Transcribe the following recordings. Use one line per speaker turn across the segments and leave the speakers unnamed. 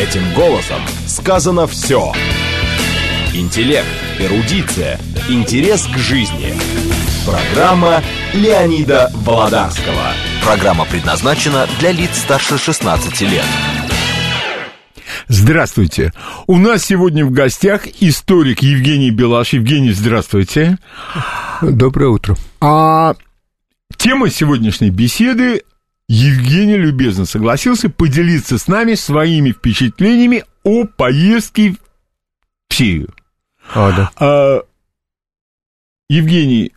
Этим голосом сказано все. Интеллект, эрудиция, интерес к жизни. Программа Леонида Володарского. Программа предназначена для лиц старше 16 лет.
Здравствуйте. У нас сегодня в гостях историк Евгений Белаш. Евгений, здравствуйте.
Доброе утро.
А тема сегодняшней беседы Евгений любезно согласился поделиться с нами своими впечатлениями о поездке в Сирию.
А, да.
А, Евгений,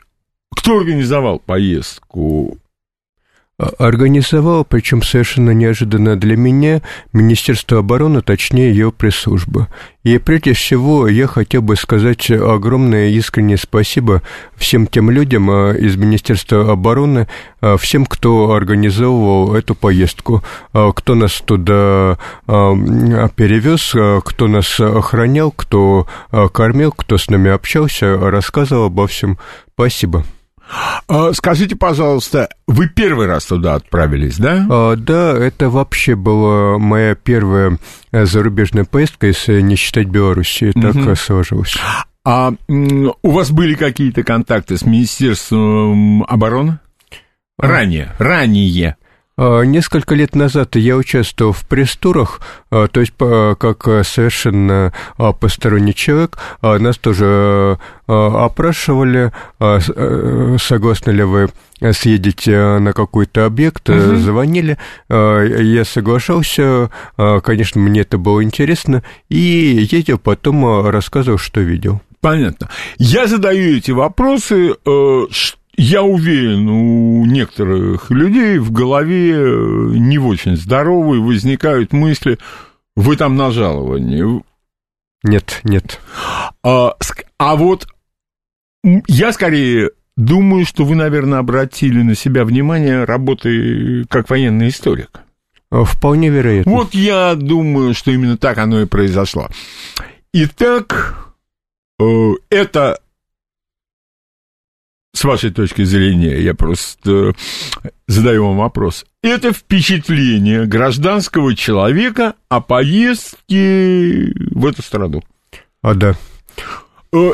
кто организовал поездку
Организовал, причем совершенно неожиданно для меня, Министерство обороны, точнее ее пресс-служба. И прежде всего я хотел бы сказать огромное искреннее спасибо всем тем людям а, из Министерства обороны, а, всем, кто организовывал эту поездку, а, кто нас туда перевез, кто нас охранял, кто кормил, кто с нами общался, рассказывал обо всем. Спасибо.
А, скажите, пожалуйста, вы первый раз туда отправились, да?
А, да, это вообще была моя первая э, зарубежная поездка, если не считать Белоруссии, так угу. сложилось.
А у вас были какие-то контакты с Министерством обороны? А. Ранее, ранее.
А, несколько лет назад я участвовал в пресс-турах, а, то есть как совершенно а, посторонний человек. Нас тоже опрашивали, согласны ли вы съездить на какой-то объект, угу. звонили, я соглашался, конечно, мне это было интересно, и ездил, потом рассказывал, что видел.
Понятно. Я задаю эти вопросы, что э, я уверен, у некоторых людей в голове э, не очень здоровые возникают мысли, вы там на жаловании.
Нет, нет.
А, а вот я скорее думаю, что вы, наверное, обратили на себя внимание работы как военный историк.
А, вполне вероятно.
Вот я думаю, что именно так оно и произошло. Итак, э, это с вашей точки зрения, я просто задаю вам вопрос. Это впечатление гражданского человека о поездке в эту страну.
А, да.
Э,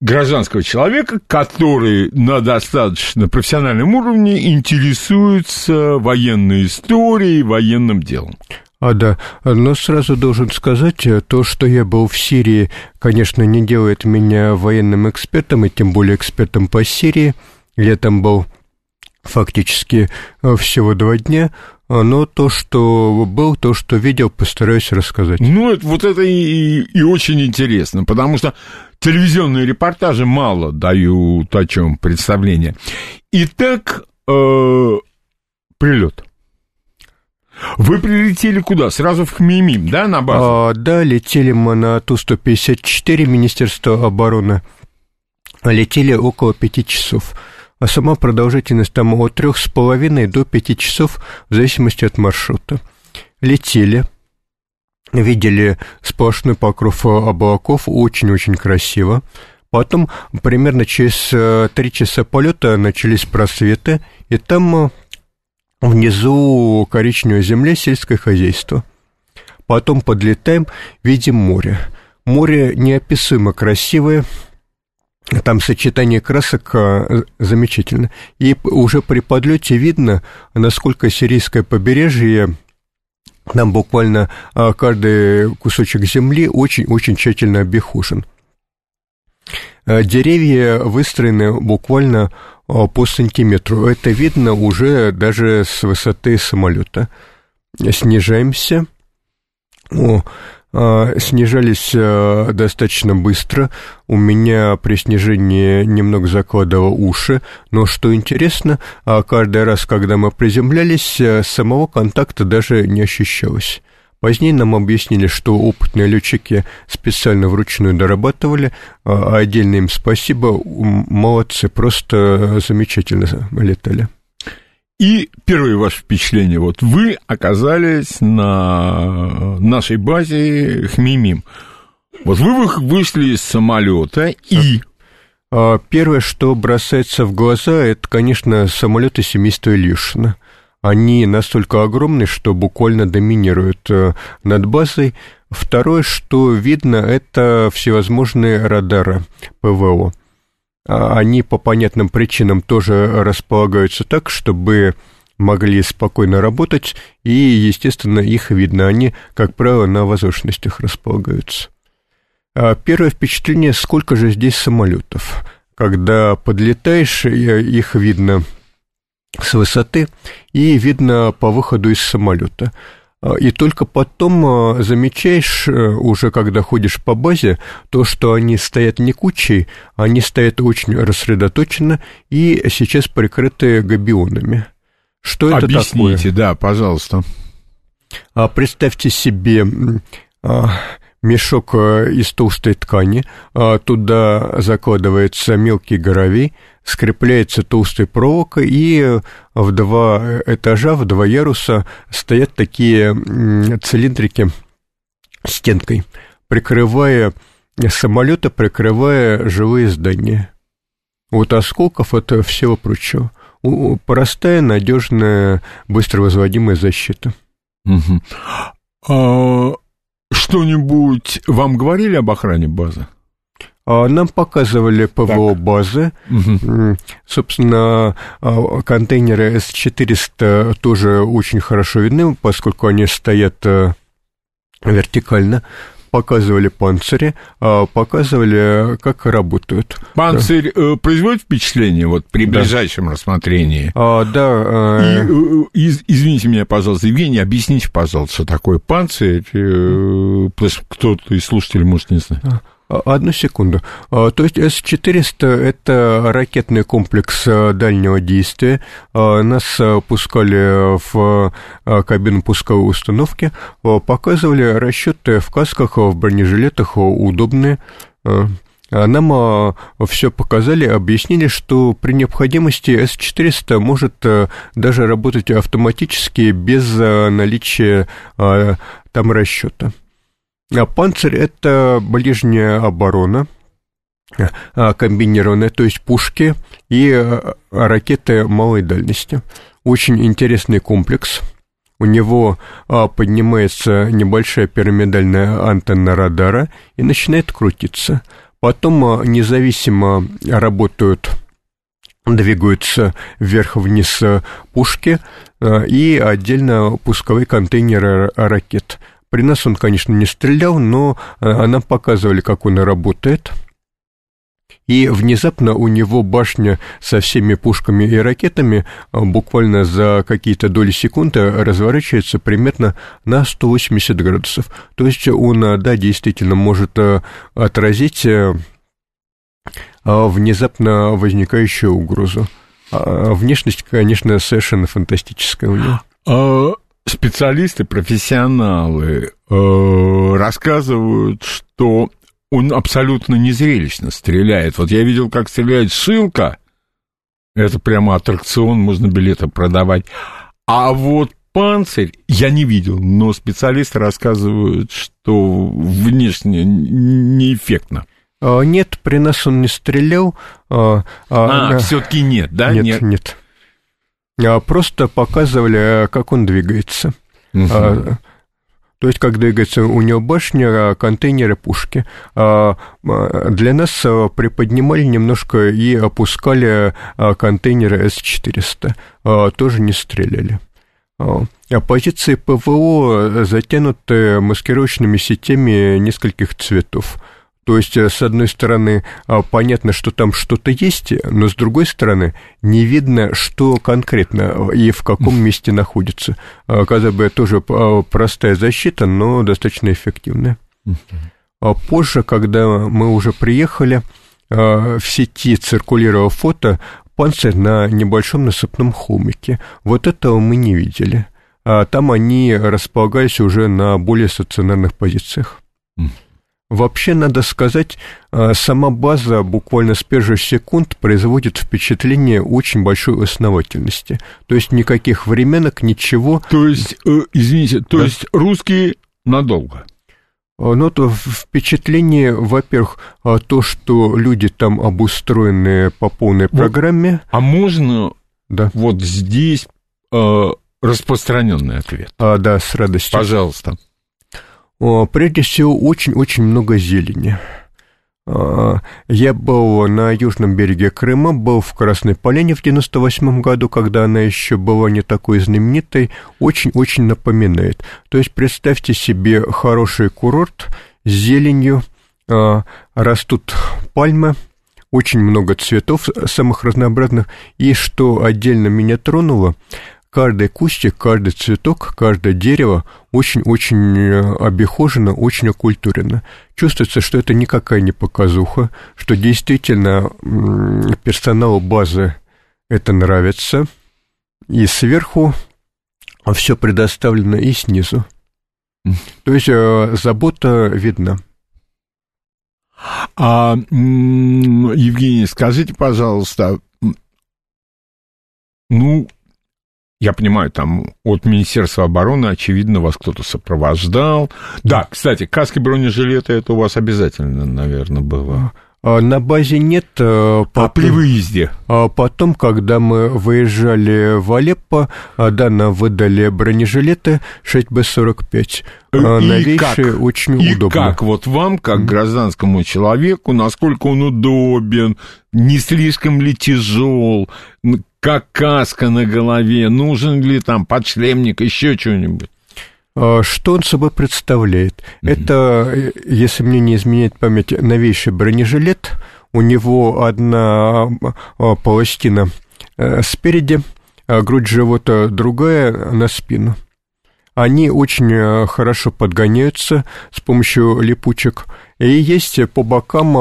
гражданского человека, который на достаточно профессиональном уровне интересуется военной историей, военным делом.
А да, но сразу должен сказать, э, то, что я был в Сирии, конечно, не делает меня военным экспертом, и тем более экспертом по Сирии. Я там был фактически э, всего два дня, но то, что был, то, что видел, постараюсь рассказать.
Ну, вот это и, и очень интересно, потому что телевизионные репортажи мало дают о чем представление. Итак, э, прилет. Вы прилетели куда? Сразу в Хмеймим, да, на базу?
А, да, летели мы на Ту-154 Министерства обороны. Летели около пяти часов. А сама продолжительность там от трех с половиной до пяти часов, в зависимости от маршрута. Летели, видели сплошной покров облаков, очень-очень красиво. Потом примерно через э, три часа полета начались просветы, и там э, Внизу коричневая земля, сельское хозяйство. Потом подлетаем, видим море. Море неописуемо красивое, там сочетание красок а, замечательно. И уже при подлете видно, насколько сирийское побережье там буквально а, каждый кусочек земли очень-очень тщательно обихожен. А, деревья выстроены буквально а, по сантиметру. Это видно уже даже с высоты самолета. Снижаемся. О, а, снижались достаточно быстро. У меня при снижении немного закладывало уши. Но что интересно, каждый раз, когда мы приземлялись, самого контакта даже не ощущалось. Позднее нам объяснили, что опытные летчики специально вручную дорабатывали, а отдельно им спасибо, молодцы, просто замечательно летали.
И первое ваше впечатление, вот вы оказались на нашей базе Хмимим. Вот вы вышли из самолета и...
А, первое, что бросается в глаза, это, конечно, самолеты семейства Ильюшина. Они настолько огромны, что буквально доминируют э, над базой. Второе, что видно, это всевозможные радары ПВО. А они по понятным причинам тоже располагаются так, чтобы могли спокойно работать, и, естественно, их видно. Они, как правило, на возвышенностях располагаются. А первое впечатление, сколько же здесь самолетов. Когда подлетаешь, их видно с высоты, и видно по выходу из самолета. А, и только потом а, замечаешь, э, уже когда ходишь по базе, то, что они стоят не кучей, они стоят очень рассредоточенно и сейчас прикрыты габионами. Что это
Объясните,
такое?
Объясните, да, пожалуйста.
А представьте себе мешок э, из толстой ткани, туда закладывается мелкий горовей, скрепляется толстой проволокой, и в два этажа, в два яруса стоят такие цилиндрики стенкой, прикрывая самолеты, прикрывая живые здания. Вот осколков это всего прочего. Простая, надежная, быстро возводимая защита.
Угу. А, что-нибудь вам говорили об охране базы?
А, нам показывали ПВО-базы. Угу. Собственно, а, контейнеры С-400 тоже очень хорошо видны, поскольку они стоят э, вертикально показывали панцири, а, показывали, как работают.
Панцирь да. Э, производит впечатление вот при да. ближайшем рассмотрении?
А, да.
Э, И, из, извините меня, пожалуйста, Евгений, объясните, пожалуйста, что такое панцирь, кто-то из слушателей может не знать.
А, одну секунду. А, то есть С-400 – это ракетный комплекс а, дальнего действия. Нас пускали в кабину пусковой установки, показывали расчеты в касках, в бронежилетах удобные. Нам все показали, объяснили, что при необходимости С-400 может даже работать автоматически без наличия там расчета. А панцирь – это ближняя оборона, а, комбинированная, то есть пушки и а, ракеты малой дальности. Очень интересный комплекс. У него поднимается небольшая пирамидальная антенна радара и начинает крутиться. Потом независимо работают двигаются вверх-вниз пушки и отдельно пусковые контейнеры ракет. При нас он, конечно, не стрелял, но э, нам показывали, как он работает. И внезапно у него башня со всеми пушками и ракетами э, буквально за какие-то доли секунды разворачивается примерно на 180 градусов. То есть он, э, да, действительно может отразить внезапно возникающую угрозу. А внешность, конечно, совершенно фантастическая у него.
Специалисты, профессионалы э, рассказывают, что он абсолютно незрелищно стреляет. Вот я видел, как стреляет Шилка. Это прямо аттракцион, можно билеты продавать. А вот панцирь я не видел, но специалисты рассказывают, что внешне неэффектно.
А, нет, при нас он не стрелял.
А, а, а все-таки нет, да?
Нет, нет. нет. А просто показывали, как он двигается. Угу. То есть, как двигается у него башня, контейнеры, пушки. Для нас приподнимали немножко и опускали контейнеры С-400. Тоже не стреляли. А позиции ПВО затянуты маскировочными сетями нескольких цветов. То есть, э, с одной стороны, а, понятно, что там что-то есть, но с другой стороны, не видно, что конкретно и в каком месте находится. А, казалось бы, тоже а, простая защита, но достаточно эффективная. А позже, когда мы уже приехали, в сети циркулировало фото панцирь на небольшом насыпном холмике. Вот этого мы не видели. А там они располагались уже на более стационарных позициях. Вообще, надо сказать, э, сама база буквально с первых секунд производит впечатление очень большой основательности. То есть никаких временок, ничего.
То есть, э, извините, то да? есть русские надолго?
Э, ну, то впечатление, во-первых, то, что люди там обустроены по полной программе.
а можно да. вот здесь распространенный ответ.
А, да, с радостью.
Пожалуйста.
Прежде всего, очень-очень много зелени. А, я был на южном береге Крыма, был в Красной Поляне в 98 году, когда она еще была не такой знаменитой, очень-очень напоминает. То есть представьте себе хороший курорт с зеленью, а, растут пальмы, очень много цветов самых разнообразных, и что отдельно меня тронуло, каждый кустик, каждый цветок, каждое дерево очень-очень э, обихожено, очень окультурено. Чувствуется, что это никакая не показуха, что действительно персоналу базы это нравится, и сверху все предоставлено и снизу. То есть э, забота видна.
А, Евгений, скажите, пожалуйста, ну, я понимаю, там от Министерства обороны, очевидно, вас кто-то сопровождал. Да, кстати, каски бронежилеты это у вас обязательно, наверное, было.
А, на базе нет.
Потом, а при выезде?
А потом, когда мы выезжали в Алеппо, да, нам выдали бронежилеты 6Б-45.
И Новейшие, как, очень и удобно. как вот вам, как гражданскому человеку, насколько он удобен, не слишком ли тяжел, как каска на голове, нужен ли там подшлемник, еще что-нибудь?
А, что он собой представляет? Mm-hmm. Это, если мне не изменяет память, новейший бронежилет. У него одна а, полостина э, спереди, а грудь живота другая на спину. Они очень э, хорошо подгоняются с помощью липучек. И есть по бокам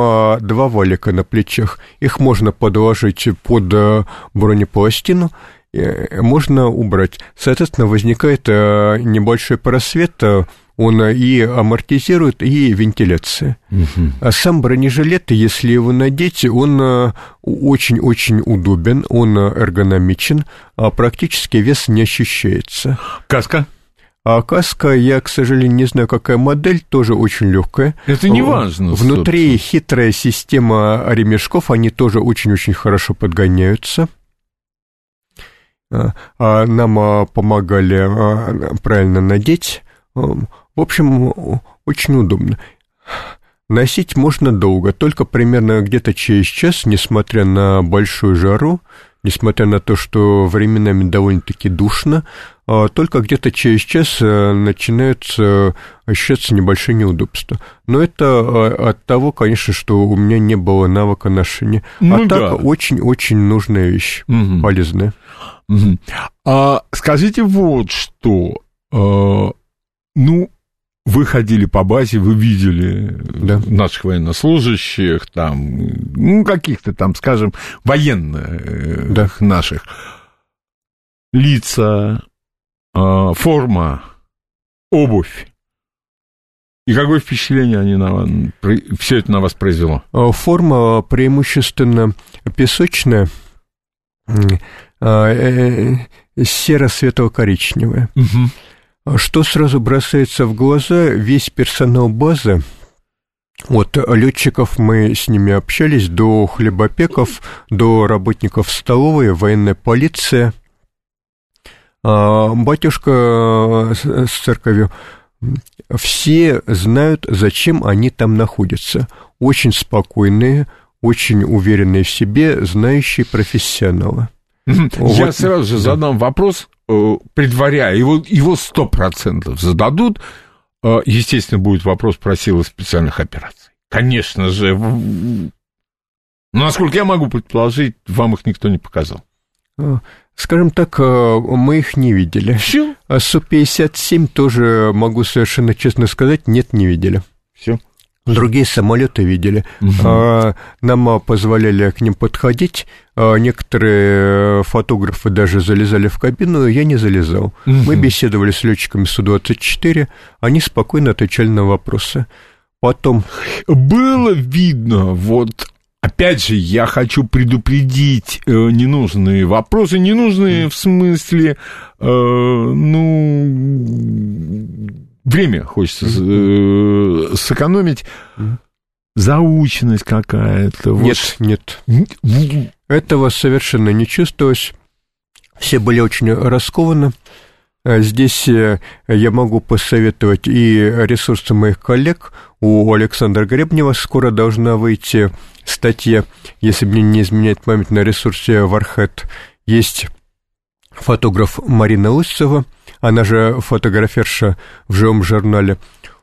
два валика на плечах. Их можно подложить под э, бронепластину, можно убрать. Соответственно, возникает э, небольшой просвет, он и амортизирует, и вентиляция. Угу. А сам бронежилет, если его надеть, он очень-очень удобен, он эргономичен, а практически вес не ощущается.
Каска?
А каска, я, к сожалению, не знаю, какая модель, тоже очень легкая.
Это не важно.
Внутри собственно. хитрая система ремешков, они тоже очень-очень хорошо подгоняются. А, а нам помогали правильно надеть. В общем, очень удобно. Носить можно долго, только примерно где-то через час, несмотря на большую жару, несмотря на то, что временами довольно-таки душно, а только где-то через час э, начинаются ощущаться небольшие неудобства. Но это а, от того, конечно, что у меня не было навыка ношения. Ну, а да. так очень-очень нужная вещь, угу. полезная.
Угу. А скажите вот что. Ну, вы ходили по базе, вы видели да. наших военнослужащих, там, ну, каких-то там, скажем, военных да. наших. Лица, а, форма, обувь. И какое впечатление они на, все это на вас произвело?
А, форма преимущественно песочная, а, э, серо-светло-коричневая. Угу. Что сразу бросается в глаза, весь персонал базы, от летчиков мы с ними общались, до хлебопеков, до работников столовой, военная полиция, а, батюшка с церковью, все знают, зачем они там находятся. Очень спокойные, очень уверенные в себе, знающие профессионалы.
Я вот. сразу же задам вопрос, Э, предваряя, его, его 100% зададут, э, естественно, будет вопрос про силы специальных операций. Конечно же, но, насколько я могу предположить, вам их никто не показал.
А, скажем так, э, мы их не видели.
Все?
А Су-57 тоже, могу совершенно честно сказать, нет, не видели.
Все.
Другие самолеты видели. Угу. Нам позволяли к ним подходить. А некоторые фотографы даже залезали в кабину, я не залезал. Угу. Мы беседовали с летчиками Су-24, они спокойно отвечали на вопросы. Потом...
Было видно, вот Опять же, я хочу предупредить э, ненужные вопросы, ненужные в смысле, э, ну, время хочется э, сэкономить. Заученность какая-то.
Нет, вот. нет. Этого совершенно не чувствовалось. Все были очень раскованы. Здесь я могу посоветовать и ресурсы моих коллег. У Александра Гребнева скоро должна выйти статья, если мне не изменяет память, на ресурсе Вархет. Есть фотограф Марина Лысцева, она же фотограферша в живом журнале.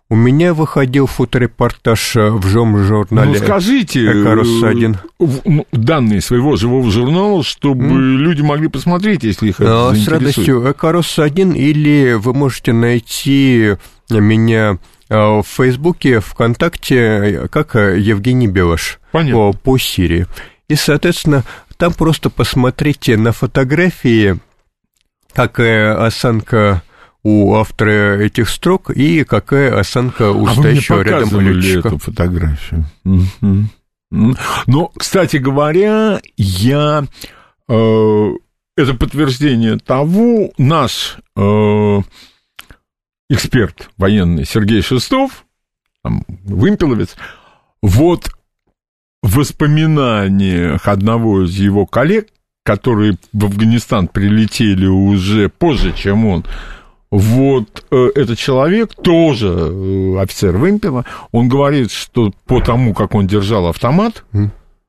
У меня выходил фоторепортаж в живом журнале. Ну,
скажите
«Экорос-1».
Ну, данные своего живого журнала, чтобы mm. люди могли посмотреть, если их это
С радостью. «Экорос-1» или вы можете найти меня в Фейсбуке, ВКонтакте, как Евгений Белаш
Понятно.
По, по Сирии. И, соответственно, там просто посмотрите на фотографии, какая осанка у автора этих строк и какая осанка у а стоящего рядом летчика.
эту фотографию. Но, кстати говоря, я... Э, это подтверждение того, наш э, эксперт военный Сергей Шестов, там, вымпеловец, вот в воспоминаниях одного из его коллег, которые в Афганистан прилетели уже позже, чем он, вот э, этот человек, тоже э, офицер вымпела, он говорит, что по тому, как он держал автомат, mm.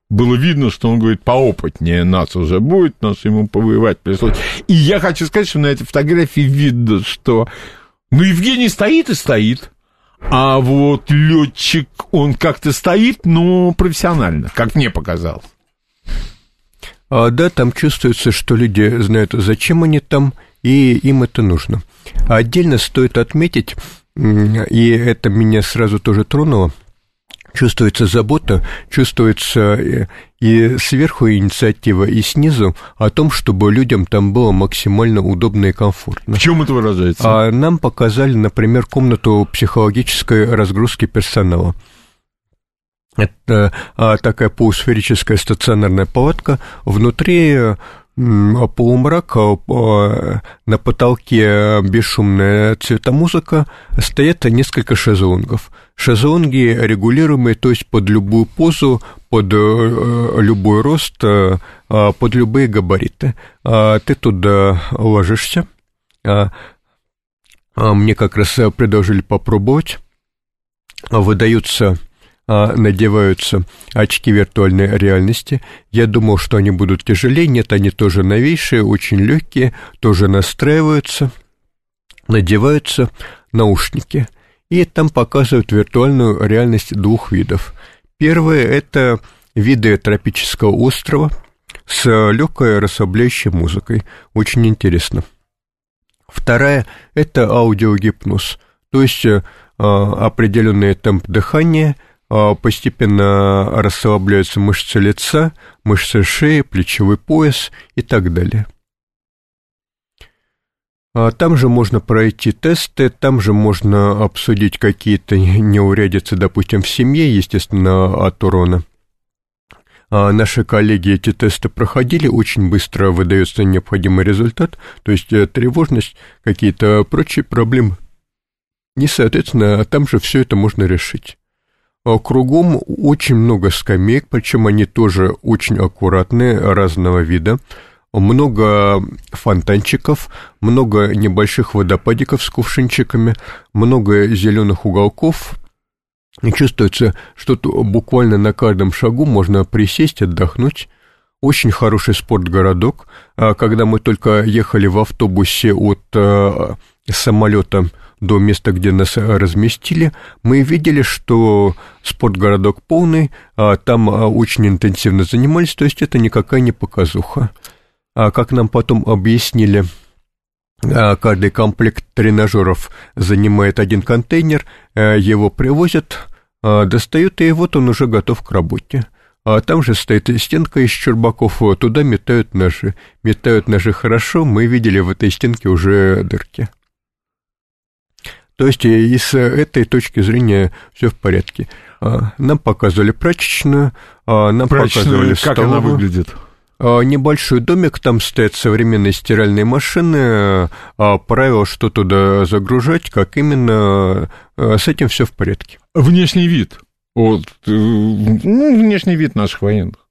было видно, что он говорит, поопытнее нас уже будет, нас ему повоевать пришлось. И я хочу сказать, что на этой фотографии видно, что ну, Евгений стоит и стоит. А вот летчик, он как-то стоит, но профессионально, как мне показалось.
А, да, там чувствуется, что люди знают, зачем они там, и им это нужно. А отдельно стоит отметить, и это меня сразу тоже тронуло, чувствуется забота, чувствуется э, и сверху инициатива, и снизу о том, чтобы людям там было максимально удобно и комфортно.
В чем это выражается?
А нам показали, например, комнату психологической разгрузки персонала. Это а, такая полусферическая стационарная палатка. Внутри полумрак, а, на потолке бесшумная цветомузыка, стоят несколько шезлонгов. Шезлонги регулируемые, то есть под любую позу, под э, любой рост, э, а, под любые габариты. А ты туда ложишься. Мне как раз предложили попробовать. Выдаются а, надеваются очки виртуальной реальности. Я думал, что они будут тяжелее. Нет, они тоже новейшие, очень легкие, тоже настраиваются. Надеваются наушники. И там показывают виртуальную реальность двух видов. Первое – это виды тропического острова с легкой расслабляющей музыкой. Очень интересно. Вторая – это аудиогипноз, то есть э, определенный темп дыхания – а, постепенно расслабляются мышцы лица, мышцы шеи, плечевой пояс и так далее. А там же можно пройти тесты, там же можно обсудить какие-то неурядицы, допустим, в семье, естественно, от урона. А наши коллеги эти тесты проходили, очень быстро выдается необходимый результат, то есть э, тревожность, какие-то прочие проблемы. И, соответственно, там же все это можно решить. А кругом очень много скамеек, причем они тоже очень аккуратные, разного вида. Много фонтанчиков, много небольших водопадиков с кувшинчиками, много зеленых уголков. И чувствуется, что буквально на каждом шагу можно присесть, отдохнуть. Очень хороший спортгородок. А когда мы только ехали в автобусе от э, самолета до места, где нас разместили, мы видели, что спортгородок полный, а там а, очень интенсивно занимались, то есть это никакая не показуха. А как нам потом объяснили, а, каждый комплект тренажеров занимает один контейнер, его привозят, достают, и вот он уже готов к работе. А там же стоит стенка из чурбаков, туда метают ножи. Метают ножи хорошо, мы видели в этой стенке уже дырки. То есть э, и с этой точки зрения все в порядке. А, нам показывали прачечную, а, нам
прачечную,
показывали
как столовую. она выглядит?
А, небольшой домик, там стоят современные стиральные машины, правило, что туда загружать, как именно, с этим все в порядке.
Внешний вид, вот, э, ну, внешний вид наших военных.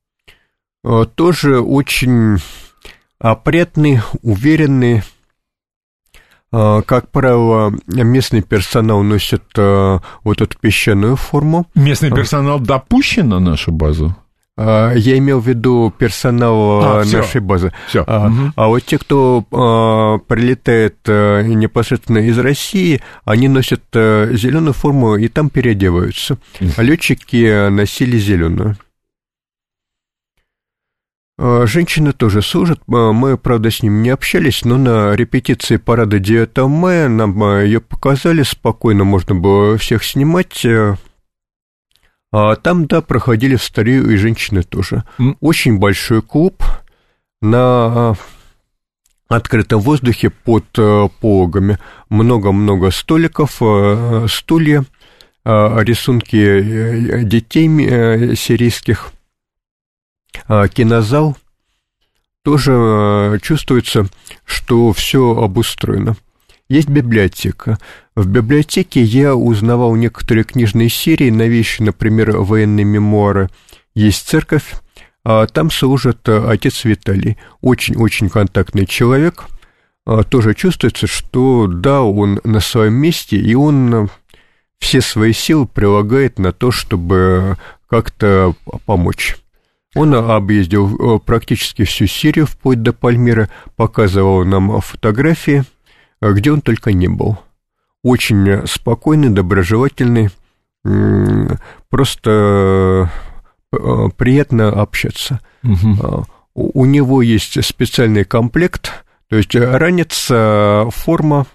Тоже очень опрятный, уверенный, А, как правило, местный персонал носит а, вот эту песчаную форму.
Местный персонал допущен на нашу базу?
А, я имел в виду персонал а, нашей все. базы.
Все.
А, угу. а вот те, кто а, прилетает а, непосредственно из России, они носят а, зеленую форму и там переодеваются. А летчики носили зеленую. А, женщины тоже служат. А, мы, правда, с ними не общались, но на репетиции парада 9 мая нам а, ее показали. Спокойно можно было всех снимать. А там, да, проходили старые и женщины тоже. Очень большой клуб на открытом воздухе под пологами. Много-много столиков, стулья, рисунки э, детей э, сирийских – кинозал, тоже а, чувствуется, что все обустроено. Есть библиотека. В библиотеке я узнавал некоторые книжные серии, новейшие, например, военные мемуары. Есть церковь, а там служит а, отец Виталий. Очень-очень контактный человек. Тоже чувствуется, что да, он на своем месте, и он все свои силы прилагает на то, чтобы как-то помочь. Он объездил э, практически всю Сирию, вплоть до Пальмира, показывал нам фотографии, э, где он только не был. Очень спокойный, доброжелательный, просто э, приятно общаться. Угу. У него есть специальный комплект, то есть ранец, форма,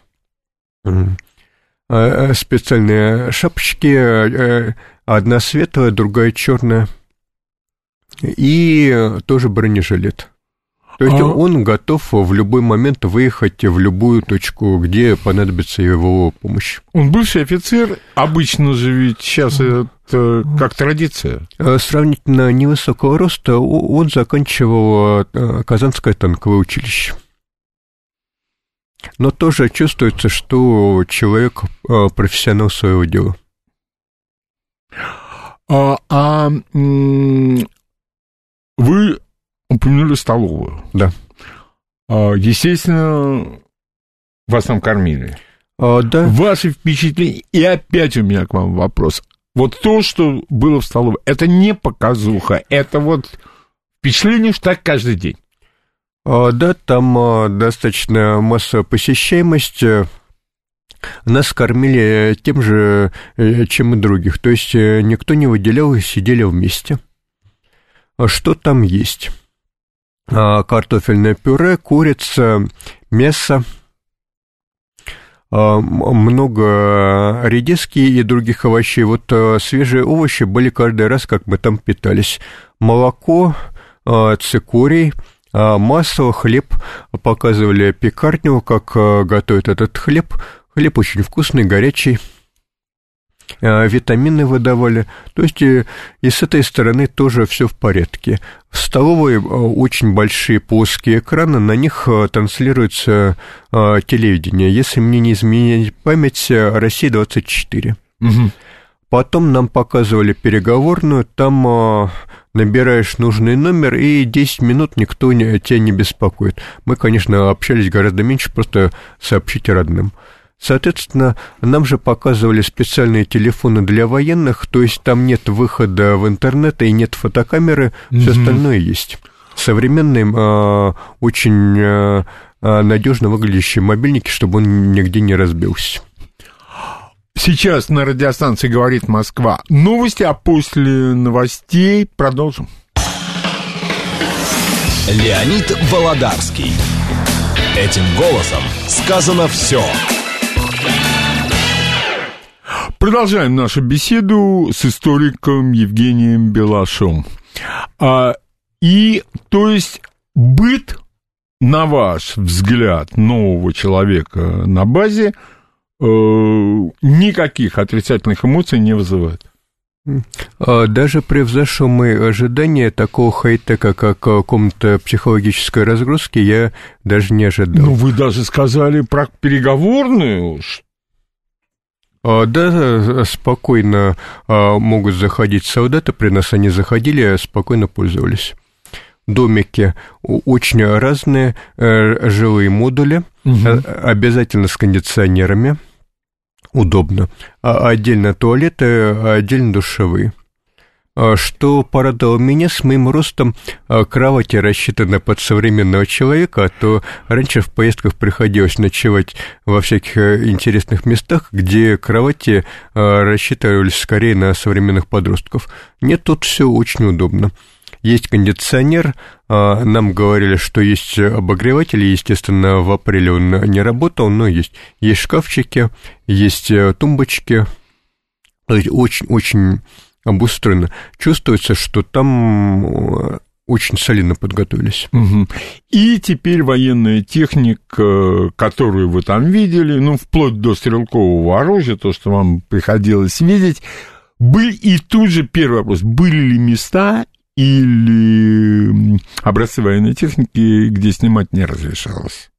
специальные шапочки, одна светлая, другая черная – и тоже бронежилет. То есть а... он готов в любой момент выехать в любую точку, где понадобится его помощь.
Он бывший офицер, обычно же ведь сейчас это как традиция.
Э, сравнительно невысокого роста он заканчивал э, Казанское танковое училище. Но тоже чувствуется, что человек э, профессионал своего дела.
А, а вы упомянули столовую.
Да.
А, естественно, вас там кормили.
А, да.
Ваши впечатления. И опять у меня к вам вопрос. Вот то, что было в столовой, это не показуха, это вот впечатление, что так каждый день.
А, да, там достаточно масса посещаемости. Нас кормили тем же, э, чем и других. То есть э, никто не выделял и сидели вместе. А что там есть? А, картофельное пюре, курица, мясо, а, много редиски и других овощей. Вот свежие овощи были каждый раз, как мы там питались. Молоко, цикорий, масло, хлеб. Показывали пекарню, как готовят этот хлеб. Хлеб очень вкусный, горячий. Э, витамины выдавали. То есть и, и с этой стороны тоже все в порядке. В столовой э, очень большие плоские экраны, на них э, транслируется телевидение. Если мне не изменить память, Россия-24. Угу. Потом нам показывали переговорную, там набираешь нужный номер, и 10 минут никто не, тебя не беспокоит. Мы, конечно, общались гораздо меньше, просто сообщите родным. Соответственно, нам же показывали специальные телефоны для военных, то есть там нет выхода в интернет и нет фотокамеры, все mm остальное есть. Современные, э, очень э, надежно выглядящие мобильники, чтобы он нигде не разбился.
Сейчас на радиостанции говорит Москва. Новости, а после новостей продолжим.
Леонид Володарский. Этим голосом сказано все.
Продолжаем нашу беседу с историком Евгением Белашом. А, и, то есть, быт, на ваш взгляд, нового человека на базе э, никаких отрицательных эмоций не вызывает?
А, даже превзошел мои ожидания такого хай-тека, как комната психологической разгрузки, я даже не ожидал.
Ну, вы даже сказали про переговорную,
а, да, спокойно а, могут заходить солдаты, при нас они заходили, спокойно пользовались. Домики очень разные, э, жилые модули – угу. обязательно с кондиционерами, удобно. А отдельно туалеты, а отдельно душевые. А что порадовало меня, с моим ростом а, кровати рассчитаны под современного человека, а то раньше в поездках приходилось ночевать во всяких э, интересных местах, где кровати рассчитывались скорее на современных подростков. Нет, тут все очень удобно. Есть кондиционер, нам говорили, что есть обогреватели, естественно, в апреле он не работал, но есть. Есть шкафчики, есть э, тумбочки, очень-очень обустроено. Чувствуется, что там э, очень солидно подготовились.
Угу. И теперь военная техника, которую вы там видели, ну, вплоть до стрелкового оружия, то, что вам приходилось видеть, были, и тут же первый вопрос, были ли места или образцы военной техники, где снимать не разрешалось?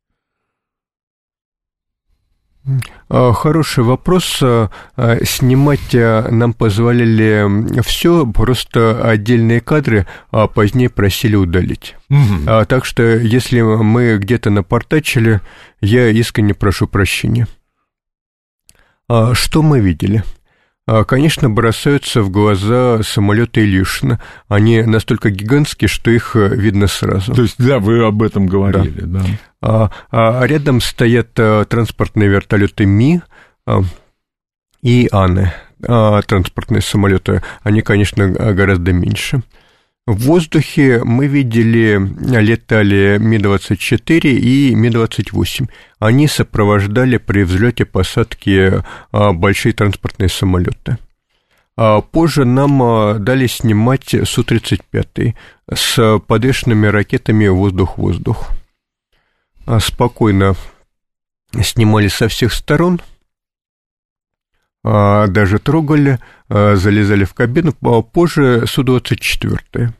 А, хороший вопрос. А, а, снимать нам позволяли все, просто отдельные кадры а позднее просили удалить. Угу. Так что, если мы где-то напортачили, я искренне прошу прощения. Что мы видели? Конечно, бросаются в глаза самолеты Ильюшина. Они настолько гигантские, что их э, видно сразу.
То есть, да, вы об этом говорили, да. да.
А, а рядом стоят а, транспортные вертолеты Ми а, и Аны, а, транспортные самолеты. Они, конечно, гораздо меньше. В воздухе мы видели, летали Ми-24 и Ми-28. Они сопровождали при взлете посадки а, большие транспортные самолеты. А позже нам а, дали снимать Су-35 с подвешенными ракетами воздух-воздух. А спокойно снимали со всех сторон, даже трогали, а, залезали в кабину, а позже Су-24.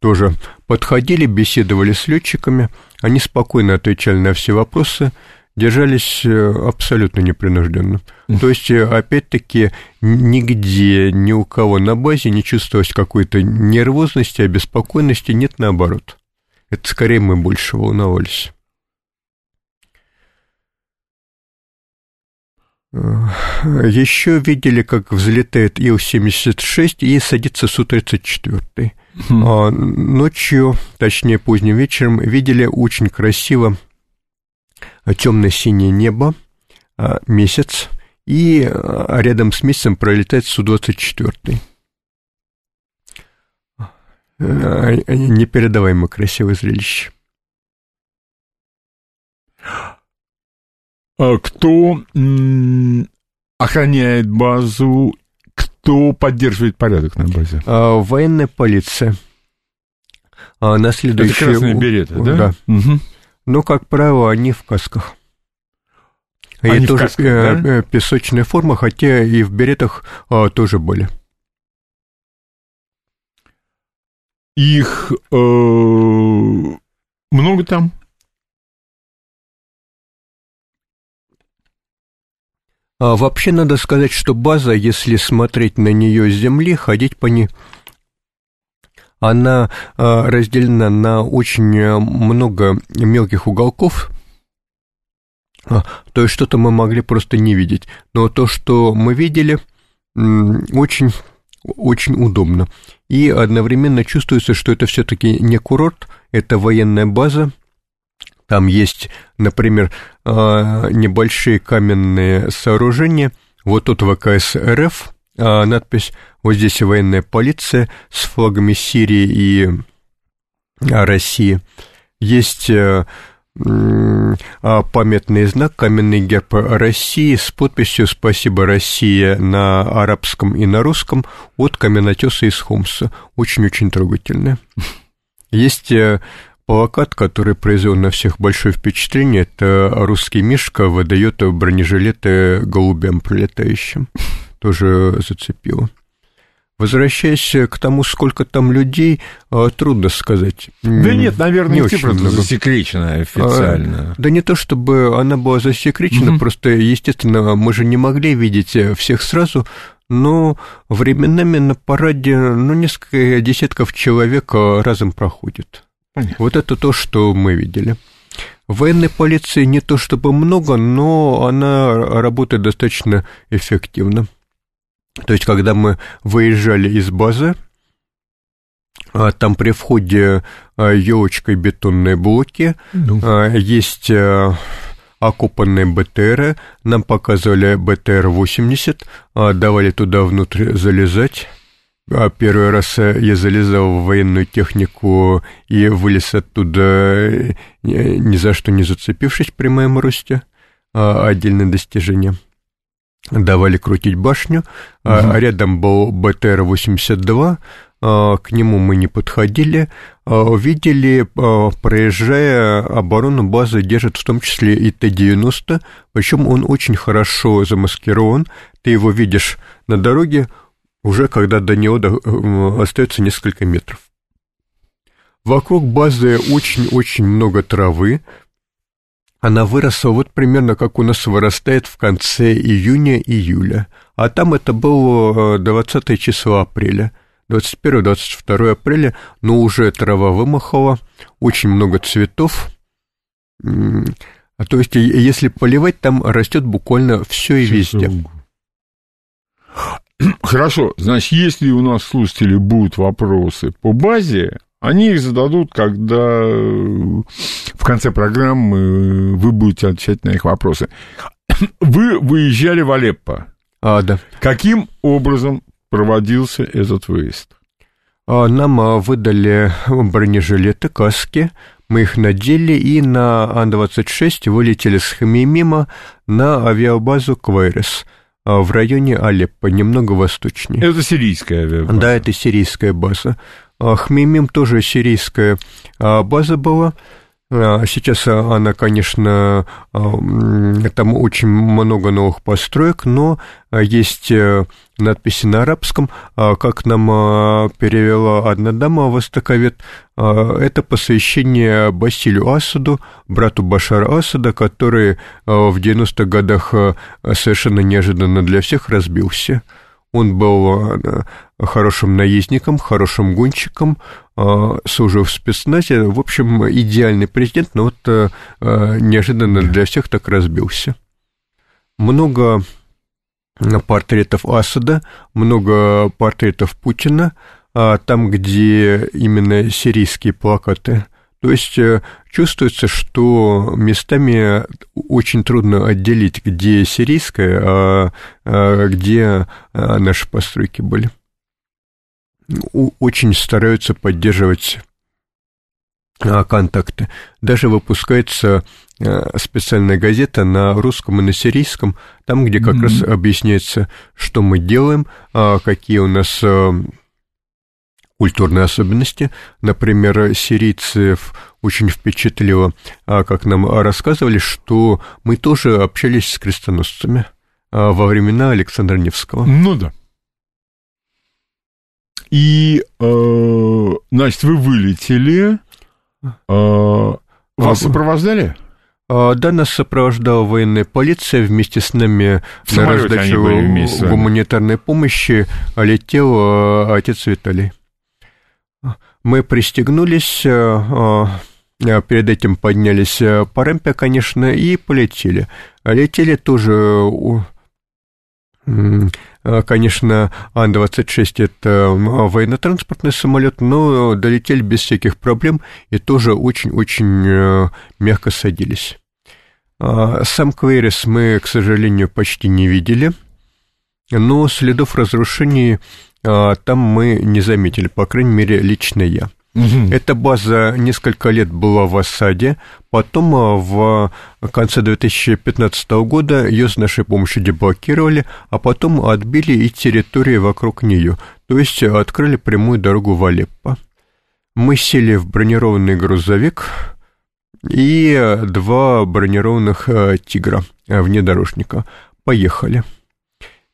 Тоже подходили, беседовали с летчиками, они спокойно отвечали на все вопросы, держались э, абсолютно непринужденно. То есть, э, опять-таки, нигде, ни у кого на базе не чувствовалось какой-то нервозности, обеспокоенности, нет, наоборот. Это скорее мы больше волновались. Еще видели, как взлетает Ил-76 и садится Су-34. Хм. А, ночью, точнее поздним вечером, видели очень красиво темно-синее небо, а, месяц, и а, рядом с месяцем пролетает Су-24. Непередаваемо красивое зрелище.
А кто охраняет базу, кто поддерживает порядок на базе?
А, военная полиция.
А, на следующий... Это красные береты, да?
Да. Угу. Но, как правило, они в касках. Они и тоже касках, э, да? Э, песочная форма, хотя и в беретах а, тоже были.
Их э, много там?
А вообще надо сказать, что база, если смотреть на нее с земли, ходить по ней, она а, разделена на очень э, много мелких уголков, а, то есть что-то мы могли просто не видеть. Но то, что мы видели, очень, очень удобно. И одновременно чувствуется, что это все-таки не курорт, это военная база, там есть, например, а, небольшие каменные сооружения. Вот тут ВКС РФ, а, надпись, вот здесь военная полиция с флагами Сирии и а, России. Есть э, памятный знак, каменный герб России с подписью «Спасибо, Россия» на арабском и на русском от каменотеса из Хомса. Очень-очень трогательно. Есть э, Плакат, который произвел на всех большое впечатление, это русский Мишка выдает бронежилеты голубям пролетающим. Тоже зацепило. Возвращаясь к тому, сколько там людей, а, трудно сказать.
Да нет, наверное, не цифра засекречена официально.
А, да не то, чтобы она была засекречена, угу. просто, естественно, мы же не могли видеть всех сразу, но временами на параде ну, несколько десятков человек разом проходит. Понятно. Вот это то, что мы видели. Военной полиции не то чтобы много, но она работает достаточно эффективно. То есть, когда мы выезжали из базы, а, там при входе елочкой бетонные блоки, ну. есть окупанные БТРы, нам показывали БТР-80, давали туда внутрь залезать, а первый раз я залезал в военную технику и вылез оттуда, ни за что не зацепившись при моем росте. А, отдельное достижение. Давали крутить башню. Угу. Рядом был БТР-82, к нему мы не подходили, увидели, проезжая оборону базы, держит в том числе и Т-90, причем он очень хорошо замаскирован, ты его видишь на дороге, уже когда до него э, остается несколько метров. Вокруг базы очень-очень много травы. Она выросла вот примерно как у нас вырастает в конце июня-июля. А там это было 20 э, число апреля. 21-22 апреля, но уже трава вымахала, очень много цветов. А то есть, если поливать, там растет буквально все и везде.
Хорошо, значит, если у нас слушатели будут вопросы по базе, они их зададут, когда э, в конце программы вы будете отвечать на их вопросы. Вы выезжали в Алеппо.
А, да.
Каким образом проводился этот выезд?
А, нам а, выдали бронежилеты, каски, мы их надели и на Ан-26 вылетели с Хамимима на авиабазу Квайрес – в районе Алеппо, немного восточнее.
Это сирийская авиабаза?
Да, это сирийская база. А, Хмимим тоже сирийская а, база была. Сейчас она, конечно, там очень много новых построек, но есть э, надписи на арабском, как нам перевела одна дама, востоковед, это посвящение Басилю Асаду, брату Башара Асада, который в 90-х годах совершенно неожиданно для всех разбился. Он был хорошим наездником, хорошим гонщиком, служил в спецназе. В общем, идеальный президент, но вот неожиданно для всех так разбился. Много портретов Асада, много портретов Путина, а там, где именно сирийские плакаты. То есть э, чувствуется, что местами очень трудно отделить, где сирийская, а, а где а, наши постройки были. Очень стараются поддерживать а, контакты. Даже выпускается а, специальная газета на русском и на сирийском, там, где как mm-hmm. раз объясняется, что мы делаем, а, какие у нас культурные особенности. Например, сирийцев очень впечатлило, как нам рассказывали, что мы тоже общались с крестоносцами во времена Александра Невского.
Ну да. И, э, значит, вы вылетели, а, вас сопровождали?
А, да, нас сопровождала военная полиция вместе с нами в на раздачу гуманитарной помощи летел а, отец Виталий. Мы пристегнулись, перед этим поднялись по рампе, конечно, и полетели. Летели тоже Э, конечно, Ан-26 – это военно-транспортный самолет, но долетели без всяких проблем и тоже очень-очень э, мягко садились. А, сам Квейрис мы, к сожалению, почти не видели, но следов разрушений а, там мы не заметили, по крайней мере, лично я. Угу. Эта база несколько лет была в осаде, потом а, в конце 2015 года ее с нашей помощью деблокировали, а потом отбили и территории вокруг нее, то есть открыли прямую дорогу в Алеппо. Мы сели в бронированный грузовик и два бронированных а, «Тигра» внедорожника. Поехали.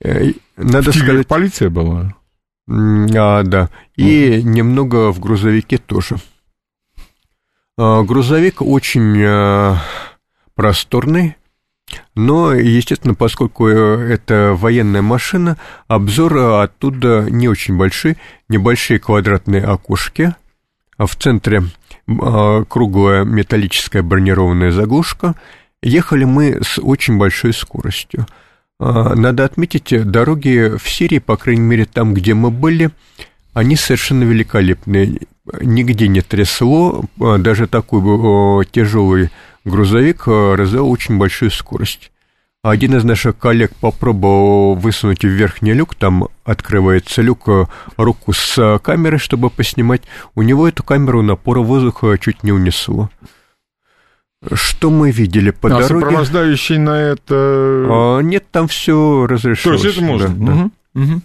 Э, надо в сказать... полиция была?
А, да. И угу. немного в грузовике тоже. А, грузовик очень а, просторный, но, естественно, поскольку э, это военная машина, обзор оттуда не очень большой, небольшие квадратные окошки, а в центре круглая металлическая бронированная заглушка. Ехали мы с очень большой скоростью. Надо отметить, дороги в Сирии, по крайней мере, там, где мы были, они совершенно великолепные. Нигде не трясло, даже такой тяжелый грузовик развил очень большую скорость. Один из наших коллег попробовал высунуть в верхний люк, там открывается люк, э, руку с э, камерой, чтобы поснимать. У него эту камеру напора воздуха чуть не унесло. Что мы видели по а дороге?
сопровождающий на это...
А, нет, там все разрешилось.
То есть это можно? Да, угу. Да. Угу.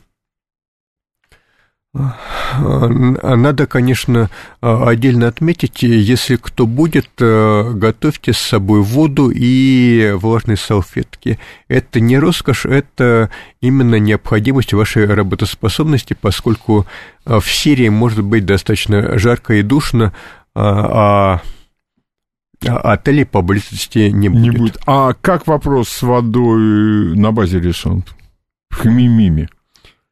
Надо, конечно, отдельно отметить, если кто будет, э, готовьте с собой воду и влажные салфетки. Это не роскошь, это именно необходимость вашей работоспособности, поскольку э, в Сирии может быть достаточно жарко и душно, а, а отелей поблизости не будет. Не будет.
А как вопрос с водой на базе решен? В Хмимиме?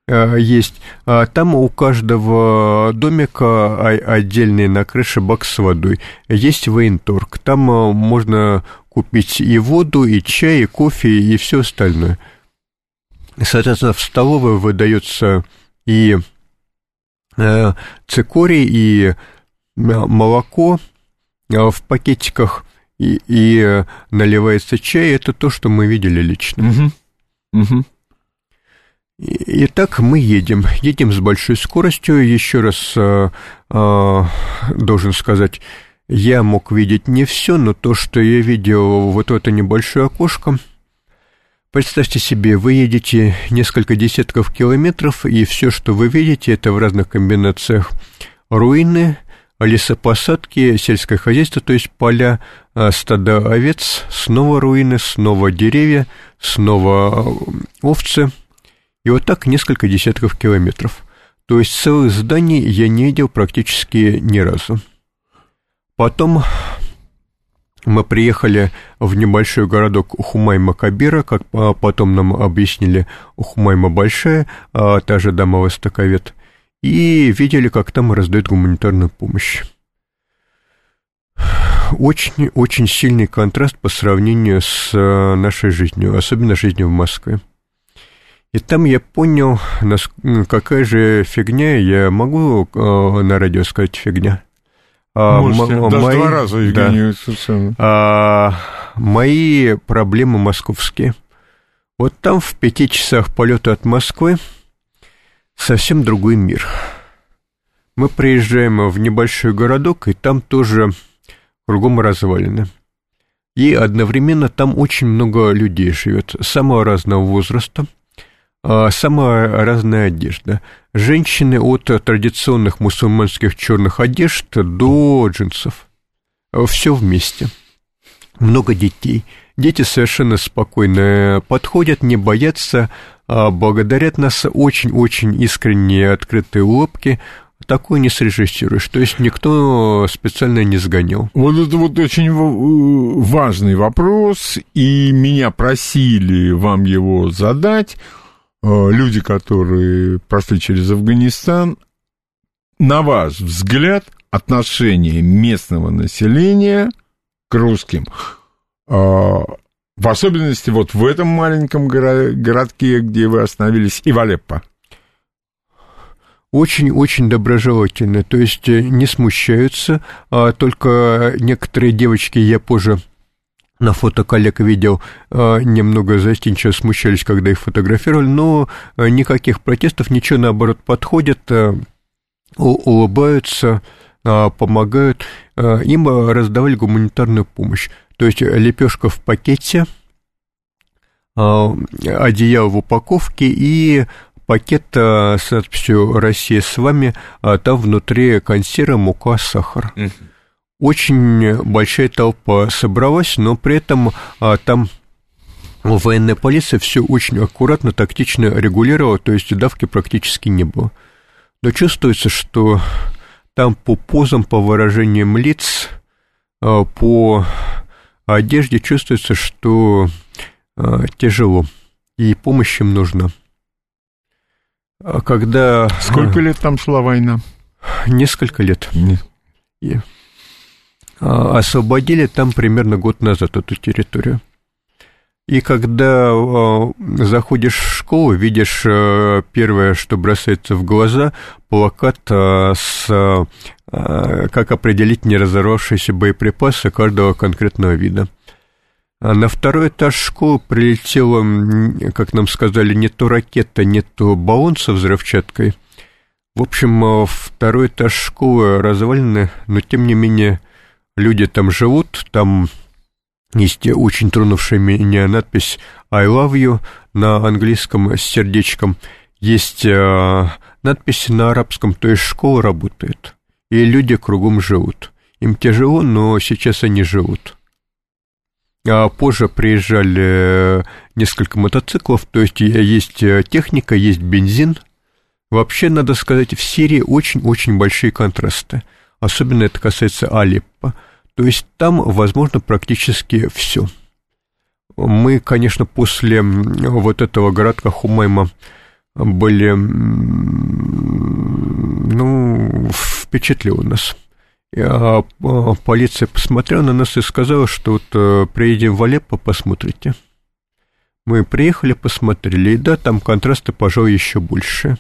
Э, есть. А там у каждого домика отдельный на крыше бак с водой. Есть военторг. Там можно купить и воду, и чай, и кофе, и все остальное. Соответственно, в столовой выдается и цикорий, и молоко в пакетиках, и, и наливается чай. Это то, что мы видели лично. Угу. Угу. Итак, мы едем. Едем с большой скоростью. Еще раз э, э, должен сказать, я мог видеть не все, но то, что я видел вот в это небольшое окошко. Представьте себе, вы едете несколько десятков километров, и все, что вы видите, это в разных комбинациях руины, лесопосадки, сельское хозяйство, то есть поля, э, стада овец, снова руины, снова деревья, снова э, овцы – и вот так несколько десятков километров. То есть целых зданий я не видел практически ни разу. Потом мы приехали в небольшой городок Ухумай-Макабира, как потом нам объяснили, Ухумайма большая, а та же дама Востоковед, и видели, как там раздают гуманитарную помощь. Очень-очень сильный контраст по сравнению с э, нашей жизнью, особенно жизнью в Москве. И там я понял, какая же фигня, я могу э, на радио сказать фигня.
А, Можете, м- даже мои, два раза, Евгений,
да. А, мои проблемы московские. Вот там в пяти часах полета от Москвы совсем другой мир. Мы приезжаем в небольшой городок, и там тоже кругом развалины. И одновременно там очень много людей живет, самого разного возраста – а, самая разная одежда. Женщины от традиционных мусульманских черных одежд до джинсов. Все вместе. Много детей. Дети совершенно спокойно подходят, не боятся, а благодарят нас очень-очень искренние открытые улыбки, такое не срежиссируешь. То есть никто специально не сгонял.
Вот это вот очень важный вопрос, и меня просили вам его задать. Э, люди, которые прошли через Афганистан, на ваш взгляд, отношение местного населения к русским, э, в особенности вот в этом маленьком городке, где вы остановились, и в Алеппо?
очень-очень доброжелательно, то есть э, не смущаются, а только некоторые девочки, я позже на фото коллег видел, а, немного застенчиво смущались, когда их фотографировали, но а, никаких протестов, ничего, наоборот, подходят, а, улыбаются, помогают. Им раздавали гуманитарную помощь. То есть лепешка в пакете, одеяло в упаковке и пакет с надписью «Россия с вами», а там внутри консервы, мука, сахар. Очень большая толпа собралась, но при этом а, там военная полиция все очень аккуратно, тактично регулировала, то есть давки практически не было. Но чувствуется, что там по позам, по выражениям лиц, а, одежде чувствуется, что а, тяжело, и помощь им нужна. А когда...
Сколько лет там шла война?
Несколько лет. Не. а, освободили там примерно год назад эту территорию. И когда э, заходишь в школу, видишь э, первое, что бросается в глаза, плакат э, с э, как определить неразорвавшиеся боеприпасы каждого конкретного вида. А на второй этаж школы прилетела, как нам сказали, не то ракета, не то баллон со взрывчаткой. В общем, второй этаж школы развалины, но тем не менее люди там живут, там есть очень тронувшая меня надпись «I love you» на английском с сердечком. Есть э, надпись на арабском, то есть школа работает, и люди кругом живут. Им тяжело, но сейчас они живут. А позже приезжали несколько мотоциклов, то есть есть э, техника, есть бензин. Вообще, надо сказать, в Сирии очень-очень большие контрасты. Особенно это касается Алеппо. То есть там возможно практически все. Мы, конечно, после вот этого городка Хумайма были, ну, впечатлило нас. А, а полиция посмотрела на нас и сказала, что вот э, приедем в Алеппо, посмотрите. Мы приехали, посмотрели, и да, там контрасты, пожалуй, еще больше.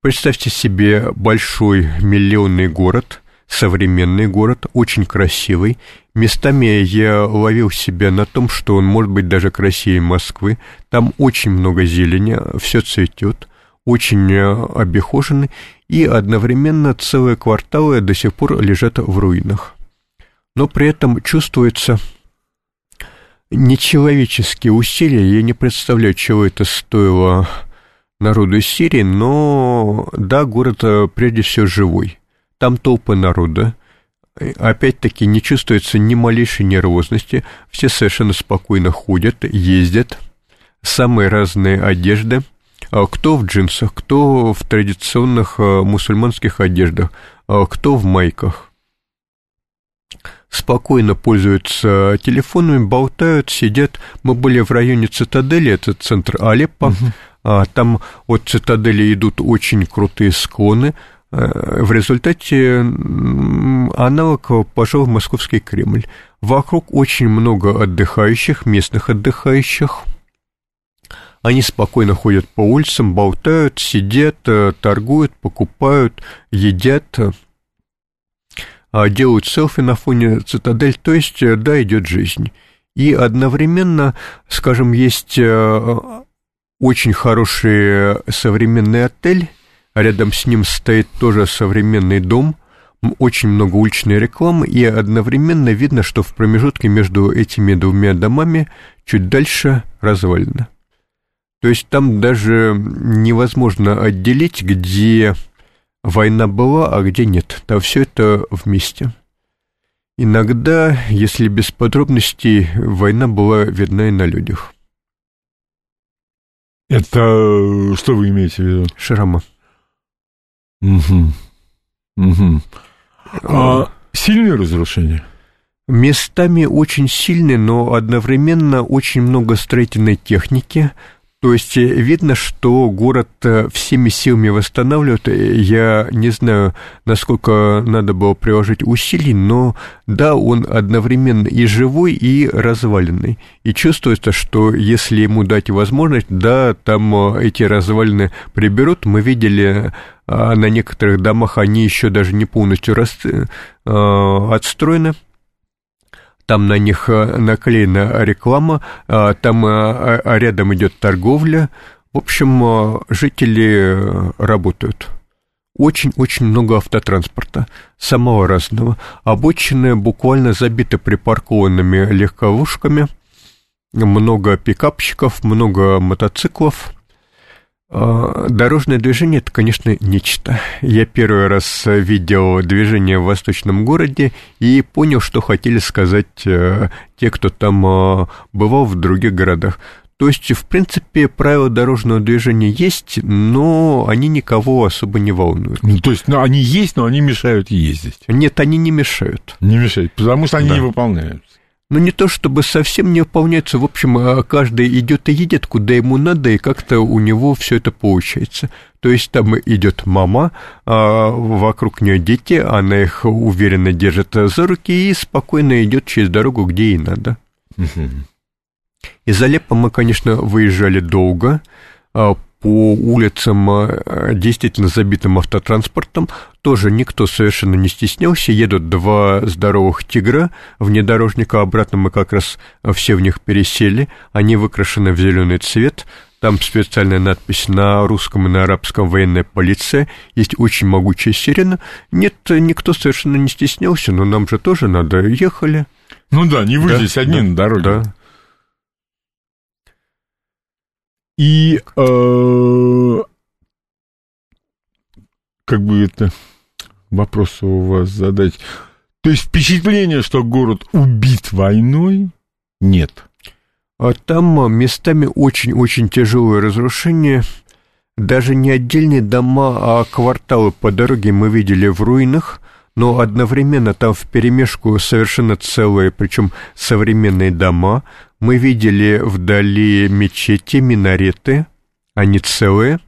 Представьте себе большой миллионный город, современный город, очень красивый. Местами я ловил себя на том, что он может быть даже красивее Москвы. Там очень много зелени, все цветет, очень э, обихоженный, и одновременно целые кварталы до сих пор лежат в руинах. Но при этом чувствуется нечеловеческие усилия. Я не представляю, чего это стоило народу Сирии, но да, город э, прежде всего живой там толпы народа, опять-таки не чувствуется ни малейшей нервозности, все совершенно спокойно ходят, ездят, самые разные одежды, а кто в джинсах, кто в традиционных а, мусульманских одеждах, а кто в майках. Спокойно пользуются телефонами, болтают, сидят. Мы были в районе цитадели, это центр Алеппо. Угу. Там от цитадели идут очень крутые склоны, в результате аналог пошел в московский Кремль. Вокруг очень много отдыхающих, местных отдыхающих. Они спокойно ходят по улицам, болтают, сидят, э, торгуют, покупают, едят, а делают селфи на фоне цитадель, то есть, э, да, идет жизнь. И одновременно, скажем, есть э, очень хороший современный отель, а рядом с ним стоит тоже современный дом, очень много уличной рекламы, и одновременно видно, что в промежутке между этими двумя домами чуть дальше развалина. То есть там даже невозможно отделить, где война была, а где нет. Там все это вместе. Иногда, если без подробностей, война была видна и на людях.
Это э, что вы имеете в виду?
Шрама.
Угу. Угу. А, сильные разрушения?
Местами очень сильные, но одновременно очень много строительной техники, то есть э, видно, что город э, всеми силами восстанавливает. Я не знаю, насколько надо было приложить усилий, но да, он одновременно и живой, и разваленный. И чувствуется, что если ему дать возможность, да, там э, эти развалины приберут. Мы видели на некоторых домах они еще даже не полностью рас... отстроены там на них э, наклеена реклама, э, там э, рядом идет торговля. В общем, жители работают. Очень-очень много автотранспорта, самого разного. Обочины буквально забиты припаркованными легковушками, много пикапщиков, много мотоциклов – а, дорожное движение это, конечно, нечто. Я первый раз видел движение в восточном городе и понял, что хотели сказать э, те, кто там э, бывал в других городах. То есть, в принципе, правила дорожного движения есть, но они никого особо не волнуют.
Ну, то есть, ну, они есть, но они мешают ездить.
Нет, они не мешают.
Не мешают, потому что они да. не выполняются.
Ну, не то чтобы совсем не выполняются, в общем, а каждый идет и едет, куда ему надо, и как-то у него все это получается. То есть там идет мама, а вокруг нее дети, она их уверенно держит за руки и спокойно идет через дорогу, где ей надо. Из Алеппо мы, конечно, выезжали долго, а по улицам, а, действительно забитым автотранспортом, тоже никто совершенно не стеснялся. Едут два здоровых тигра внедорожника, обратно мы как раз все в них пересели. Они выкрашены в зеленый цвет. Там специальная надпись на русском и на арабском «Военная полиция». Есть очень могучая сирена. Нет, никто совершенно не стеснялся, но нам же тоже надо. Ехали.
Ну да, не вы да, здесь одни да, на дороге. Да. И э, как бы это вопрос у вас задать. То есть впечатление, что город убит войной, нет.
А там местами очень-очень тяжелое разрушение. Даже не отдельные дома, а кварталы по дороге мы видели в руинах, но одновременно там в перемешку совершенно целые, причем современные дома. Мы видели вдали мечети, минареты, они целые.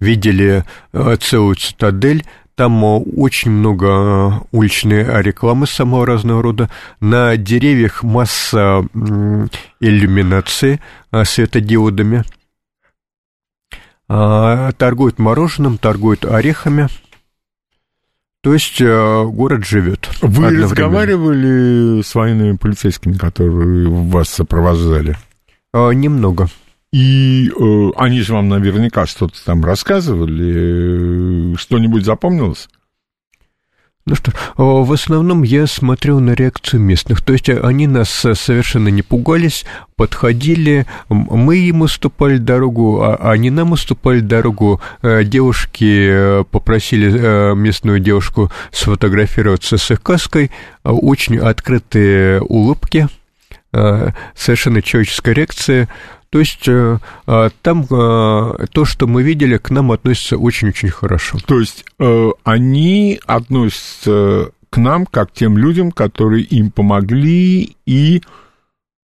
Видели э, целую цитадель, там э, очень много э, уличной рекламы самого разного рода. На деревьях масса иллюминации светодиодами. А, торгуют мороженым, торгуют орехами – то есть э, город живет.
Вы разговаривали с военными полицейскими, которые вас сопровождали?
А, немного.
И э, они же вам наверняка что-то там рассказывали. Что-нибудь запомнилось?
Ну что, в основном я смотрел на реакцию местных. То есть они нас совершенно не пугались, подходили, мы им уступали дорогу, а они нам уступали дорогу. Э, девушки э, попросили э, местную девушку сфотографироваться с их каской. Очень открытые улыбки, совершенно человеческая реакция. То есть э, а, там э, то, что мы видели, к нам относится очень-очень хорошо.
То есть э, они относятся к нам как тем людям, которые им помогли и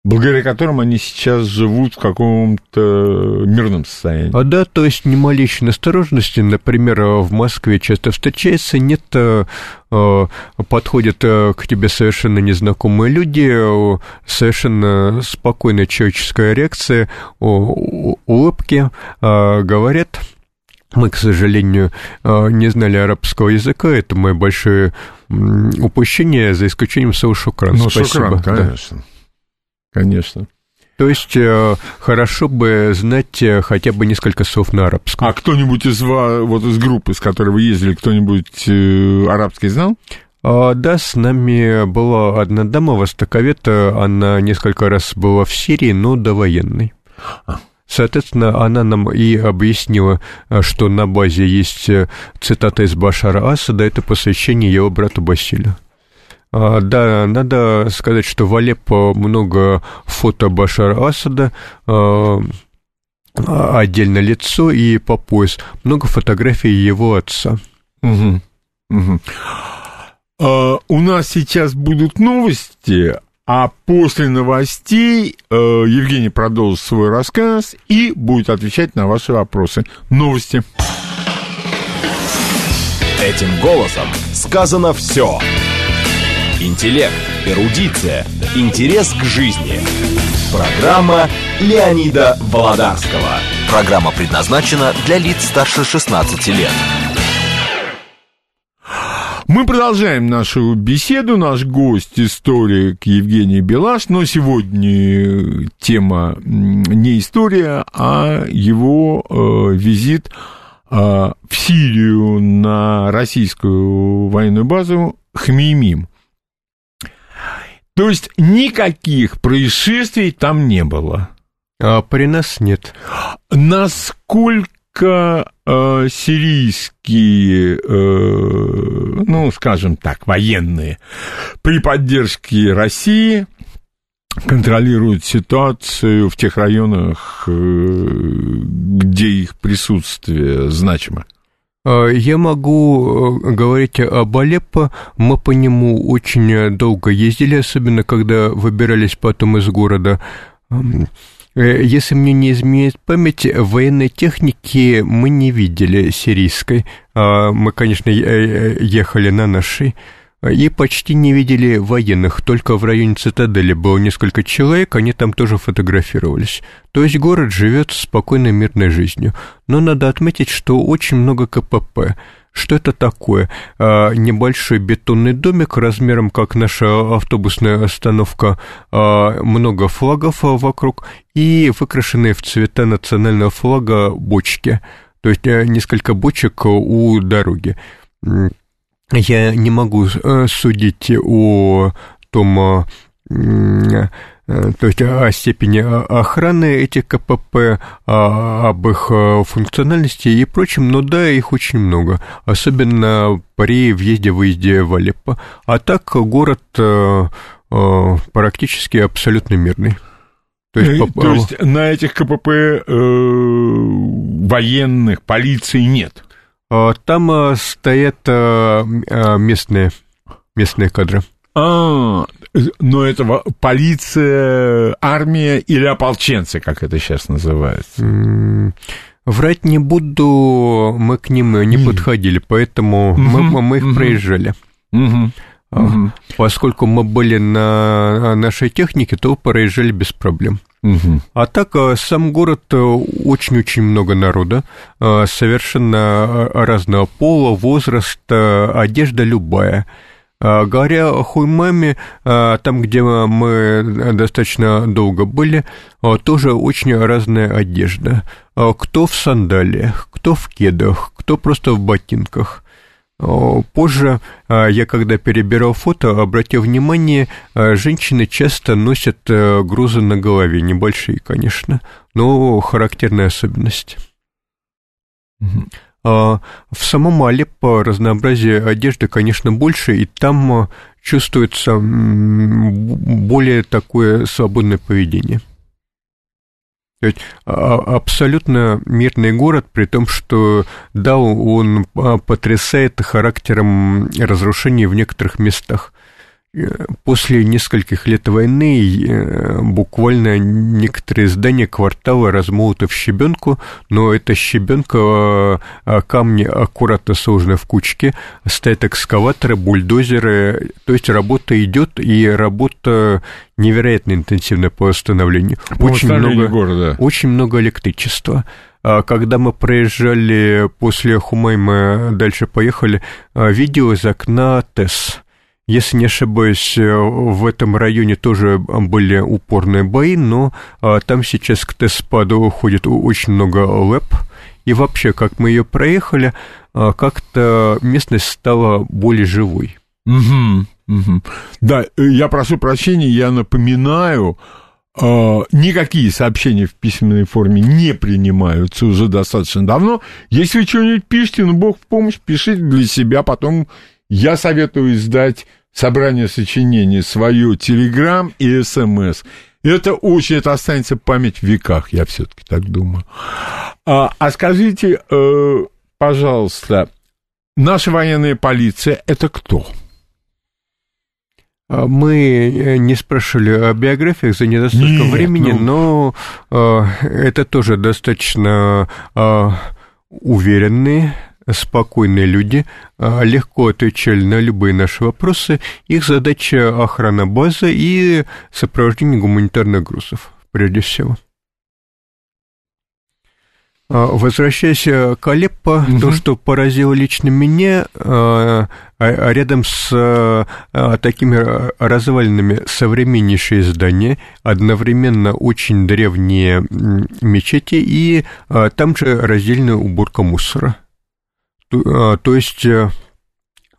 благодаря которым они сейчас живут в каком-то мирном состоянии.
А да, то есть ни малейшей настороженности, например, в Москве часто встречается, нет, э, э, подходят э, к тебе совершенно незнакомые люди, совершенно спокойная человеческая реакция, улыбки, говорят, мы, к сожалению, не знали арабского языка, это мое большое упущение, за исключением слова шукран.
Ну, Спасибо. шукран, конечно. Да. Конечно.
То есть э, хорошо бы знать э, хотя бы несколько слов на арабском.
А кто-нибудь из вас, вот из группы, с которой вы ездили, кто-нибудь э, арабский знал?
А, да, с нами была одна дама, востоковед, она несколько раз была в Сирии, но довоенной. А. Соответственно, она нам и объяснила, что на базе есть цитата из Башара Асада, это посвящение его брату Басилю. А, да, надо сказать, что в Алеппо много фото Башара Асада, а, отдельно лицо и по пояс, много фотографий его отца.
Угу. Угу. А, у нас сейчас будут новости, а после новостей э, Евгений продолжит свой рассказ и будет отвечать на ваши вопросы. Новости.
Этим голосом сказано все. Интеллект, эрудиция, интерес к жизни. Программа Леонида Володарского. Программа предназначена для лиц старше 16 лет.
Мы продолжаем нашу беседу. Наш гость, историк Евгений Белаш, но сегодня тема не история, а его э, визит э, в Сирию на российскую военную базу Хмеймим. То есть никаких происшествий там не было.
А при нас нет.
Насколько э, сирийские, э, ну, скажем так, военные при поддержке России контролируют ситуацию в тех районах, э, где их присутствие значимо?
Я могу говорить об Алеппо. Мы по нему очень долго ездили, особенно когда выбирались потом из города. Если мне не изменяет память, военной техники мы не видели сирийской. Мы, конечно, ехали на нашей и почти не видели военных, только в районе цитадели было несколько человек, они там тоже фотографировались. То есть город живет спокойной мирной жизнью. Но надо отметить, что очень много КПП. Что это такое? А, небольшой бетонный домик размером, как наша автобусная остановка, а, много флагов вокруг и выкрашенные в цвета национального флага бочки. То есть э, несколько бочек у дороги я не могу э, судить о том, э, то есть о степени охраны этих КПП, об их э, функциональности и прочем, но да, их очень много, особенно при въезде-выезде в Алеппо. А так город практически абсолютно мирный.
То есть, То есть на этих КПП э, военных, полиции нет?
А, там а, стоят а, местные, местные кадры.
А, но это полиция, армия или ополченцы, как это сейчас называется?
Врать не буду, мы к ним не подходили, поэтому мы, мы их проезжали. Угу. Поскольку мы были на нашей технике, то проезжали без проблем. Угу. А так, э, сам город э, очень-очень много народа, э, совершенно разного пола, возраста, одежда любая. Говоря о Хуймаме, там, где мы достаточно долго были, тоже очень разная одежда. Кто в сандалиях, кто в кедах, кто просто в ботинках – Позже а, я, когда перебирал фото, обратил внимание, а, женщины часто носят э, грузы на голове, небольшие, конечно, но характерная особенность. Угу. В самом Алеппо разнообразие одежды, конечно, больше, и там чувствуется более такое свободное поведение. То есть а, абсолютно мирный город, при том, что да, он а, потрясает характером разрушений в некоторых местах. Э, после нескольких лет войны э, буквально некоторые здания квартала размолоты в щебенку, но эта щебенка а, камни аккуратно сложены в кучке, стоят экскаваторы, бульдозеры, то есть работа идет, и работа невероятно интенсивная по восстановлению.
По очень много, города.
очень много электричества. А когда мы проезжали после Хумайма, дальше поехали, видео из окна ТЭС если не ошибаюсь, э, в этом районе тоже были упорные бои, но а, там сейчас к Теспаду уходит очень много лэп, и вообще, как мы ее проехали, как-то местность стала более живой.
Угу, угу. Да, э, я прошу прощения, я напоминаю, э, никакие сообщения в письменной форме не принимаются уже достаточно давно. Если вы что-нибудь пишете, ну, бог в помощь, пишите для себя, потом я советую издать собрание сочинений, свою Телеграм и СМС. Это очень, это останется память в веках, я все-таки так думаю. А, а скажите, э, пожалуйста, наша военная полиция это кто?
А, мы э, не спрашивали о биографиях за недостатком Нет, времени, ну... но э, это тоже достаточно э, уверенные спокойные люди, а, легко отвечали на любые наши вопросы. Их задача охрана базы и сопровождение гуманитарных грузов, прежде всего. А, возвращаясь к Алеппо, угу. то, что поразило лично меня, а, рядом с такими развалинами современнейшие здания, одновременно очень древние мечети и там же раздельная уборка мусора. То, а, то есть э,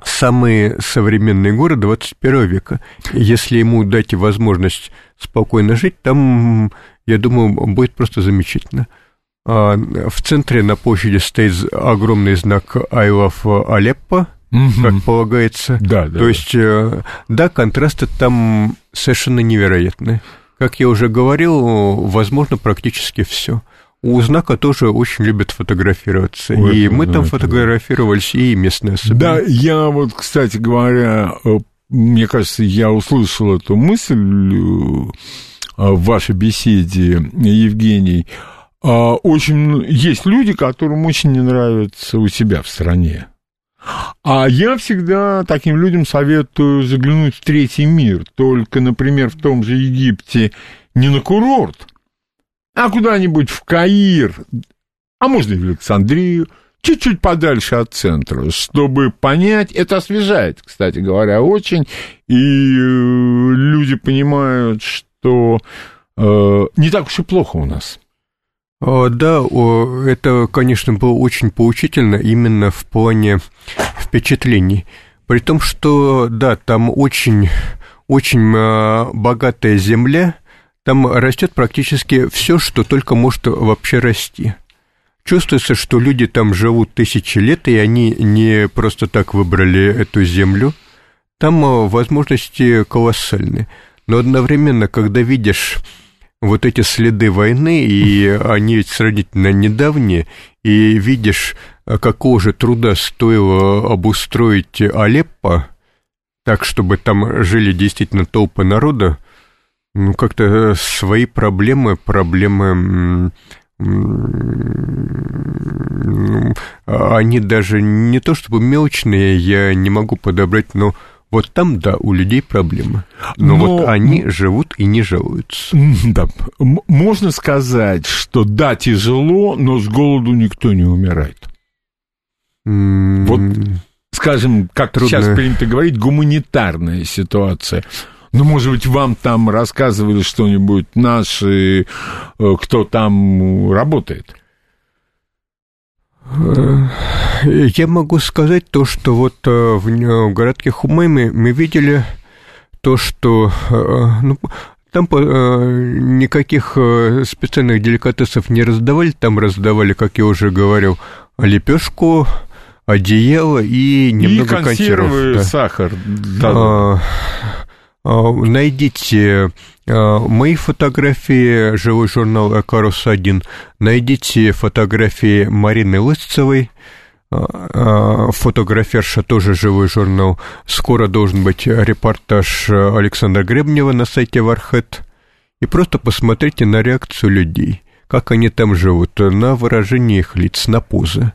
самый современный город 21 века. Если ему дать возможность спокойно жить, там, я думаю, будет просто замечательно. А, в центре на площади стоит огромный знак «I love Aleppo», угу. как полагается.
Да, да.
То есть, э, да, контрасты там совершенно невероятные. Как я уже говорил, возможно практически все у знака тоже очень любят фотографироваться. Ой, и мы да, там фотографировались, и местные особенно.
Да, я вот, кстати говоря, э, мне кажется, я услышал эту мысль э, в вашей беседе, Евгений. А, очень есть люди, которым очень не нравится у себя в стране. А я всегда таким людям советую заглянуть в третий мир. Только, например, в том же Египте не на курорт, а куда-нибудь в Каир, а можно и в Александрию, чуть-чуть подальше от центра, чтобы понять, это освежает, кстати говоря, очень, и э, люди понимают, что э, не так уж и плохо у нас.
Да, это, конечно, было очень поучительно именно в плане впечатлений. При том, что, да, там очень, очень а, богатая земля, там растет практически все, что только может вообще расти. Чувствуется, что люди там живут тысячи лет, и они не просто так выбрали эту землю. Там а, возможности колоссальные. Но одновременно, когда видишь вот эти следы войны, и они ведь сравнительно недавние, и видишь, какого же труда стоило обустроить Алеппо, так, чтобы там жили действительно толпы народа, ну, как-то свои проблемы, проблемы они даже не то чтобы мелочные, я не могу подобрать, но вот там, да, у людей проблемы. Но, Но вот они живут и не жалуются.
Да. Можно сказать, что да, тяжело, но с голоду никто не умирает. Mm. Вот, скажем, как Трудно. сейчас принято говорить, гуманитарная ситуация. Ну, может быть, вам там рассказывали что-нибудь наши, э, кто там работает?
Э, я могу сказать то, что вот э, в городке Хумейме мы видели то, что ну, там никаких специальных деликатесов не раздавали, там раздавали, как я уже говорил, лепешку, одеяло и немного
и консервы,
да.
сахар.
Да. А, найдите а, мои фотографии, живой журнал «Экарус-1», найдите фотографии Марины Лысцевой, а, фотограферша, тоже живой журнал. Скоро должен быть репортаж Александра Гребнева на сайте Вархет. И просто посмотрите на реакцию людей, как они там живут, на выражение их лиц, на позы.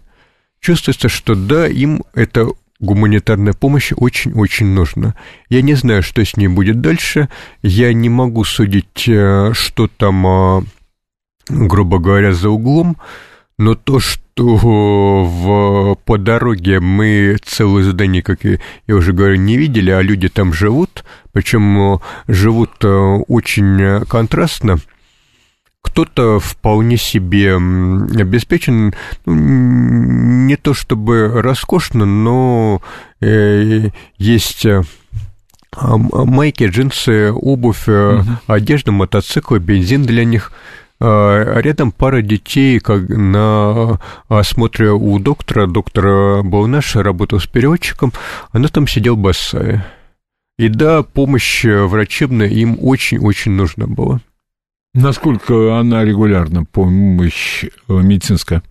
Чувствуется, что да, им это гуманитарная помощь очень-очень нужна. Я не знаю, что с ней будет дальше. Я не могу судить, э, что там, а, грубо говоря, за углом. Но то, что в, по дороге мы целое здание, как я, я уже говорю, не видели, а люди там живут, причем э, живут э, очень контрастно – кто-то вполне себе обеспечен, ну, не то чтобы роскошно, но э, есть э, майки, джинсы, обувь, угу. одежда, мотоциклы, бензин для них. А рядом пара детей как на осмотре у доктора. Доктор был наш, работал с переводчиком. Она там сидела босая. И да, помощь врачебная им очень-очень нужна была.
Насколько она регулярна, помощь э, медицинская?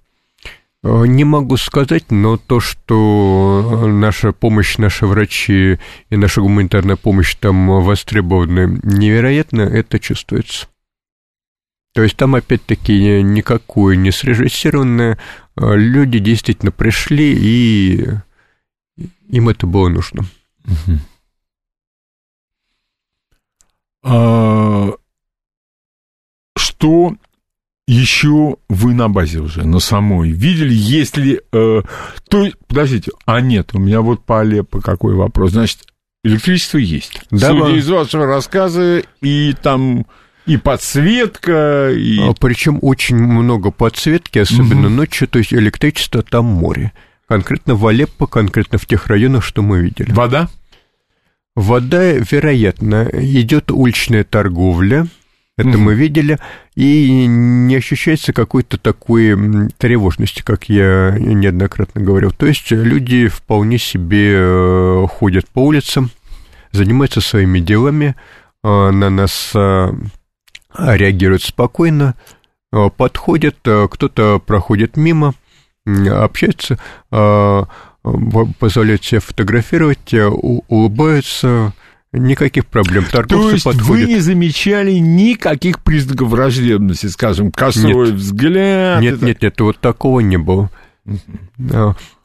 Э, не могу сказать, но то, что наша помощь, наши врачи и наша гуманитарная помощь там востребованы невероятно, это чувствуется. То есть там, опять-таки, никакое не срежиссированное. Э, люди действительно пришли, и им это было нужно. Угу.
А что еще вы на базе уже, на самой, видели, если... Э, то, подождите, а нет, у меня вот по Алеппо какой вопрос. Значит, электричество есть. Да, Судя из вашего рассказа, и там и подсветка, и...
А, причем очень много подсветки, особенно угу. ночью, то есть электричество там море. Конкретно в Алеппо, конкретно в тех районах, что мы видели.
Вода?
Вода, вероятно, идет уличная торговля, это угу. мы видели, и не ощущается какой-то такой тревожности, как я неоднократно говорил. То есть люди вполне себе э, ходят по улицам, занимаются своими делами, э, на нас э, реагируют спокойно, подходят, кто-то проходит мимо, общается, позволяют себя фотографировать, улыбаются, Никаких проблем.
Торговцы То есть подходят. вы не замечали никаких признаков враждебности, скажем, косой нет. взгляд?
Нет, это... нет, нет, вот такого не было.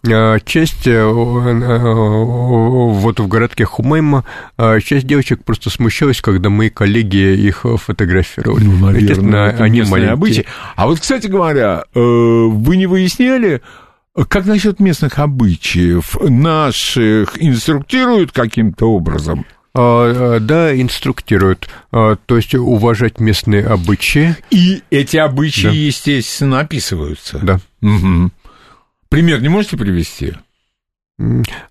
А, часть э, э, вот в городке Хумейма а, часть девочек просто смущалась, когда мои коллеги их фотографировали.
Ну, наверное, они маленькие. Обычаи. А вот, кстати говоря, э, вы не выясняли, как насчет местных обычаев? Наших инструктируют каким-то образом?
А, а, да, инструктируют, а, то есть уважать местные обычаи.
И эти обычаи, да. естественно, описываются.
Да.
Угу. Пример не можете привести?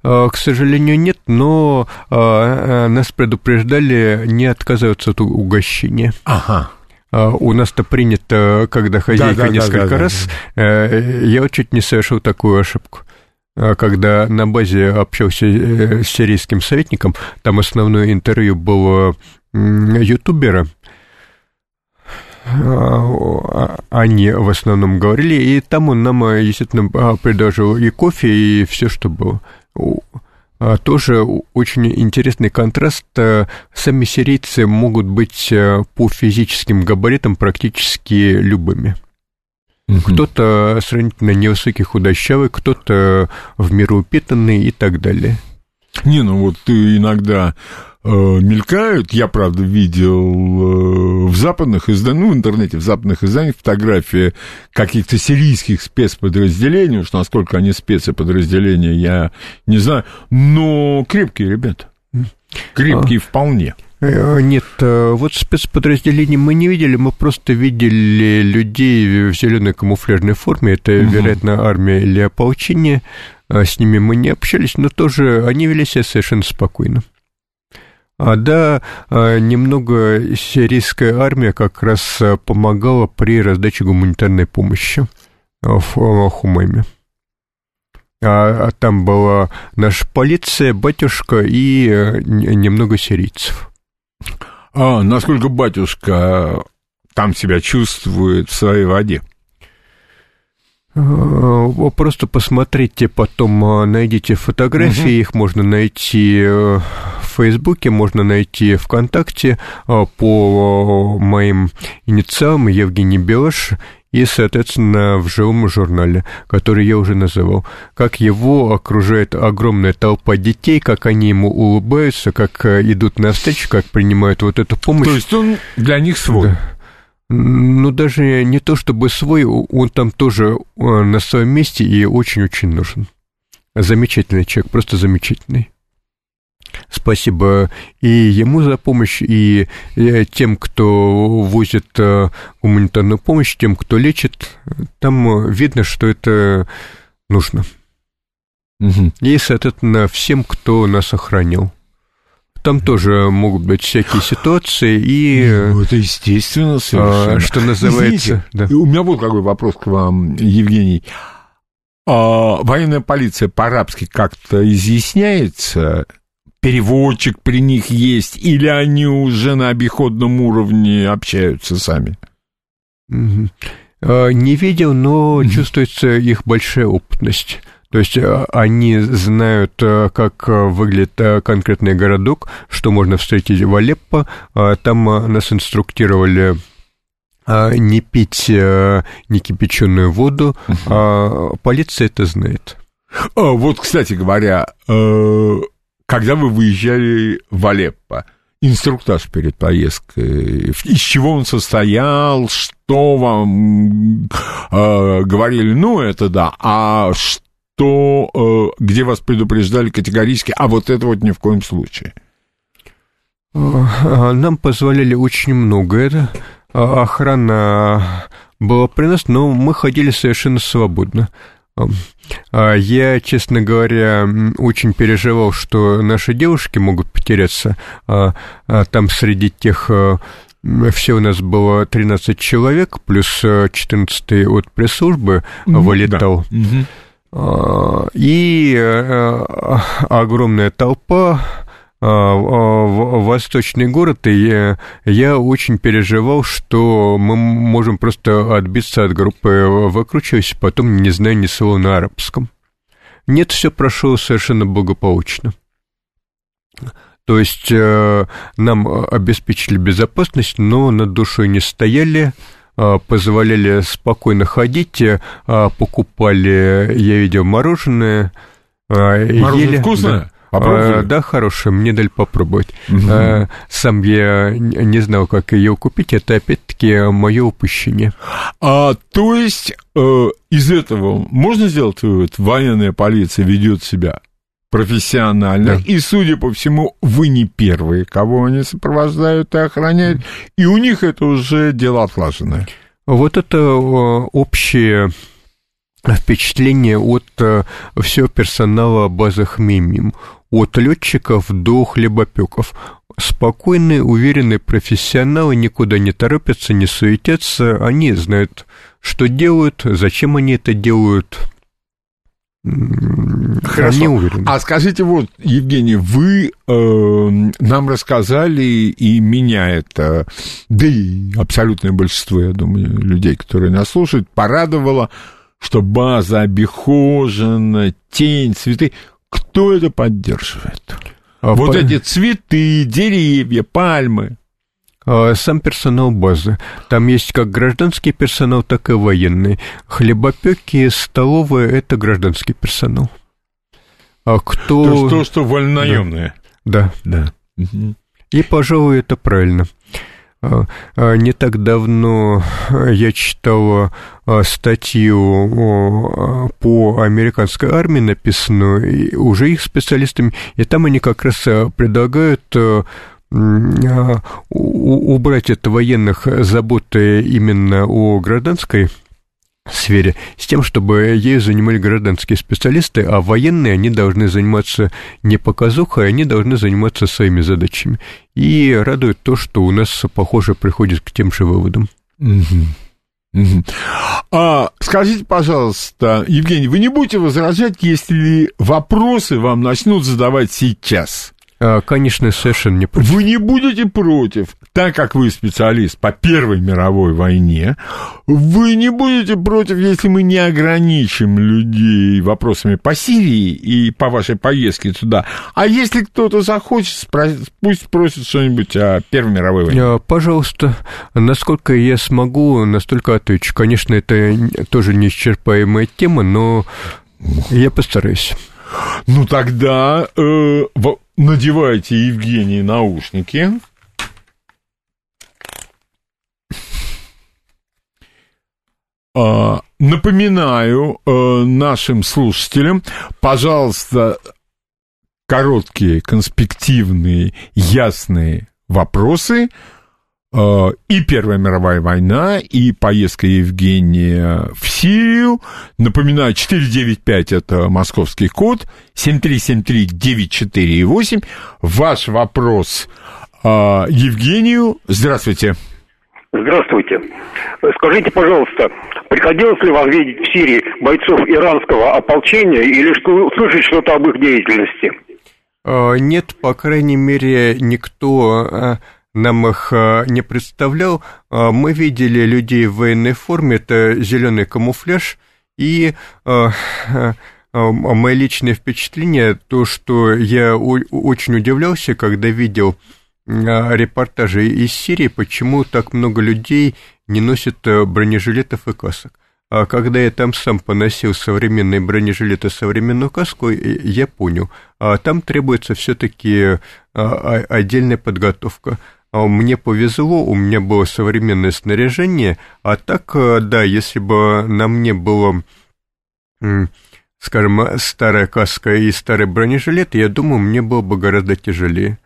К сожалению, нет, но нас предупреждали не отказываться от угощения.
Ага.
У нас-то принято, когда хозяйка да, да, несколько да, да, раз, да. Э, я чуть не совершил такую ошибку. А когда на базе общался э, с сирийским советником, там основное интервью было ютубера, а, они в основном говорили, и там он нам, естественно, а, предложил и кофе, и все, что было. Тоже очень интересный контраст. Сами сирийцы могут быть э, по физическим габаритам практически любыми. Угу. Кто-то сравнительно невысокий, худощавый, кто-то в меру упитанный и так далее.
Не, ну вот иногда э, мелькают, я, правда, видел э, в западных изданиях, ну, в интернете, в западных изданиях фотографии каких-то сирийских спецподразделений, уж насколько они спецподразделения, я не знаю, но крепкие ребята, крепкие а... вполне.
Э, нет, э, вот спецподразделений мы не видели, мы просто видели людей в зеленой камуфляжной форме. Это, угу. вероятно, армия или ополчение. А с ними мы не общались, но тоже они вели себя совершенно спокойно. А да, а, немного сирийская армия как раз помогала при раздаче гуманитарной помощи в Хумайме. А там была наша полиция, батюшка и э, немного сирийцев.
А насколько батюшка там себя чувствует в своей воде?
А, просто посмотрите, потом а, найдите фотографии, угу. их можно найти э, в Фейсбуке, можно найти ВКонтакте а, по моим инициалам Евгений Белыш и, соответственно, в живом журнале, который я уже называл. Как его окружает огромная толпа детей, как они ему улыбаются, как э, идут на встречу, как принимают вот эту помощь. То
есть он для них свой? Да.
Ну, даже не то чтобы свой, он там тоже э, на своем месте и очень-очень нужен. Замечательный человек, просто замечательный. Спасибо и ему за помощь, и тем, кто возит э, гуманитарную помощь, тем, кто лечит. Там видно, что это нужно. Угу. И, соответственно, всем, кто нас охранил. Там тоже могут быть всякие ситуации, и...
Ну, это естественно а, совершенно.
Что называется...
да. У меня вот какой вопрос к вам, Евгений. А, военная полиция по-арабски как-то изъясняется? Переводчик при них есть, или они уже на обиходном уровне общаются сами?
А, не видел, но чувствуется их большая опытность. То есть а, они знают, а, как выглядит конкретный городок, что можно встретить в Алеппо. Там нас инструктировали не пить не кипяченую воду, а полиция это знает.
Вот, кстати говоря, э, когда вы выезжали в Алеппо, инструктаж перед поездкой, из чего он состоял, что вам э, говорили, ну, это да, а что, э, где вас предупреждали категорически, а вот это вот ни в коем случае?
А, нам позволяли очень многое. Охрана была при нас, но мы ходили совершенно свободно. А я, честно говоря, очень переживал, что наши девушки могут потеряться. А, а там среди тех все у нас было 13 человек, плюс 14 от пресс-службы mm вылетал. Да. И огромная толпа, восточный город, и я, очень переживал, что мы можем просто отбиться от группы «Выкручивайся», потом не знаю ни слова на арабском. Нет, все прошло совершенно благополучно. То есть э, нам обеспечили безопасность, но над душой не стояли, э, позволяли спокойно ходить, э, покупали, я видел, мороженое.
Мороженое ели, вкусное?
Да. А, да, хорошая, мне дали попробовать. Угу. А, сам я не знал, как ее купить, это опять-таки мое упущение.
А, то есть э, из этого можно сделать вывод, военная полиция ведет себя профессионально, да. и, судя по всему, вы не первые, кого они сопровождают и охраняют, и у них это уже дело отлаженное.
Вот это общее впечатление от э, всего персонала базы Хмимим от летчиков до хлебопеков. Спокойные, уверенные профессионалы никуда не торопятся, не суетятся, они знают, что делают, зачем они это делают.
Хорошо. Они уверены. А скажите вот, Евгений, вы э, нам рассказали, и меня это, да и абсолютное большинство, я думаю, людей, которые нас слушают, порадовало, что база обихожена, тень, цветы. Кто это поддерживает? А вот по... эти цветы, деревья, пальмы.
А, сам персонал базы. Там есть как гражданский персонал, так и военный. Хлебопеки, столовые – это гражданский персонал.
А кто... То, что, что вольнонаемные.
Да. Да. да. И, пожалуй, это правильно. А, а, не так давно я читал статью по американской армии, написанную уже их специалистами, и там они как раз предлагают убрать от военных заботы именно о гражданской сфере, с тем, чтобы ею занимали гражданские специалисты, а военные, они должны заниматься не показухой, они должны заниматься своими задачами. И радует то, что у нас, похоже, приходит к тем же выводам.
А, скажите, пожалуйста, Евгений, вы не будете возражать, если вопросы вам начнут задавать сейчас?
А, конечно, совершенно не
против. Вы не будете против, так как вы специалист по Первой мировой войне, вы не будете против, если мы не ограничим людей вопросами по Сирии и по вашей поездке туда. А если кто-то захочет, пусть спросит что-нибудь о Первой мировой войне. А,
пожалуйста, насколько я смогу, настолько отвечу. Конечно, это тоже неисчерпаемая тема, но я постараюсь.
Ну тогда э, надевайте, Евгений, наушники. А, напоминаю э, нашим слушателям, пожалуйста, короткие, конспективные, ясные вопросы – и Первая мировая война, и поездка Евгения в Сирию. Напоминаю, 495 это московский код, 7373948. Ваш вопрос э, Евгению. Здравствуйте.
Здравствуйте. Скажите, пожалуйста, приходилось ли вам видеть в Сирии бойцов иранского ополчения или что, слышать что-то об их деятельности?
Э, нет, по крайней мере, никто нам их а, не представлял. А, мы видели людей в военной форме, это зеленый камуфляж, и а, мои личные впечатления, то, что я очень удивлялся, когда видел репортажи из Сирии, почему так много людей не носят бронежилетов и касок. А когда я там сам поносил современные бронежилеты, современную каску, я понял, а там требуется все-таки отдельная подготовка. А мне повезло, у меня было современное снаряжение, а так, э, да, если бы на мне было, скажем, старая каска и старый бронежилет, я думаю, мне было бы гораздо тяжелее.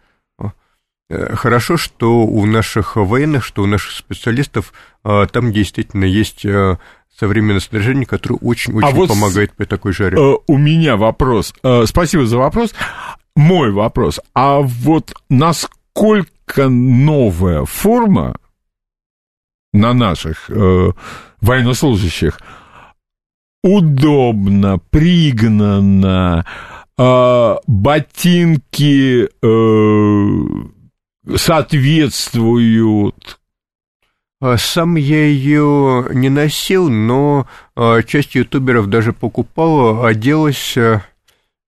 Э, хорошо, что у наших военных, что у наших специалистов э, там действительно есть современное снаряжение, которое очень-очень а вот помогает при такой жаре.
у меня вопрос. спасибо за вопрос. Мой вопрос. А вот насколько настолько новая форма на наших э, военнослужащих удобно, пригнанно, э, э, ботинки э, соответствуют
а, сам я ее не носил, но а, часть ютуберов даже покупала, оделась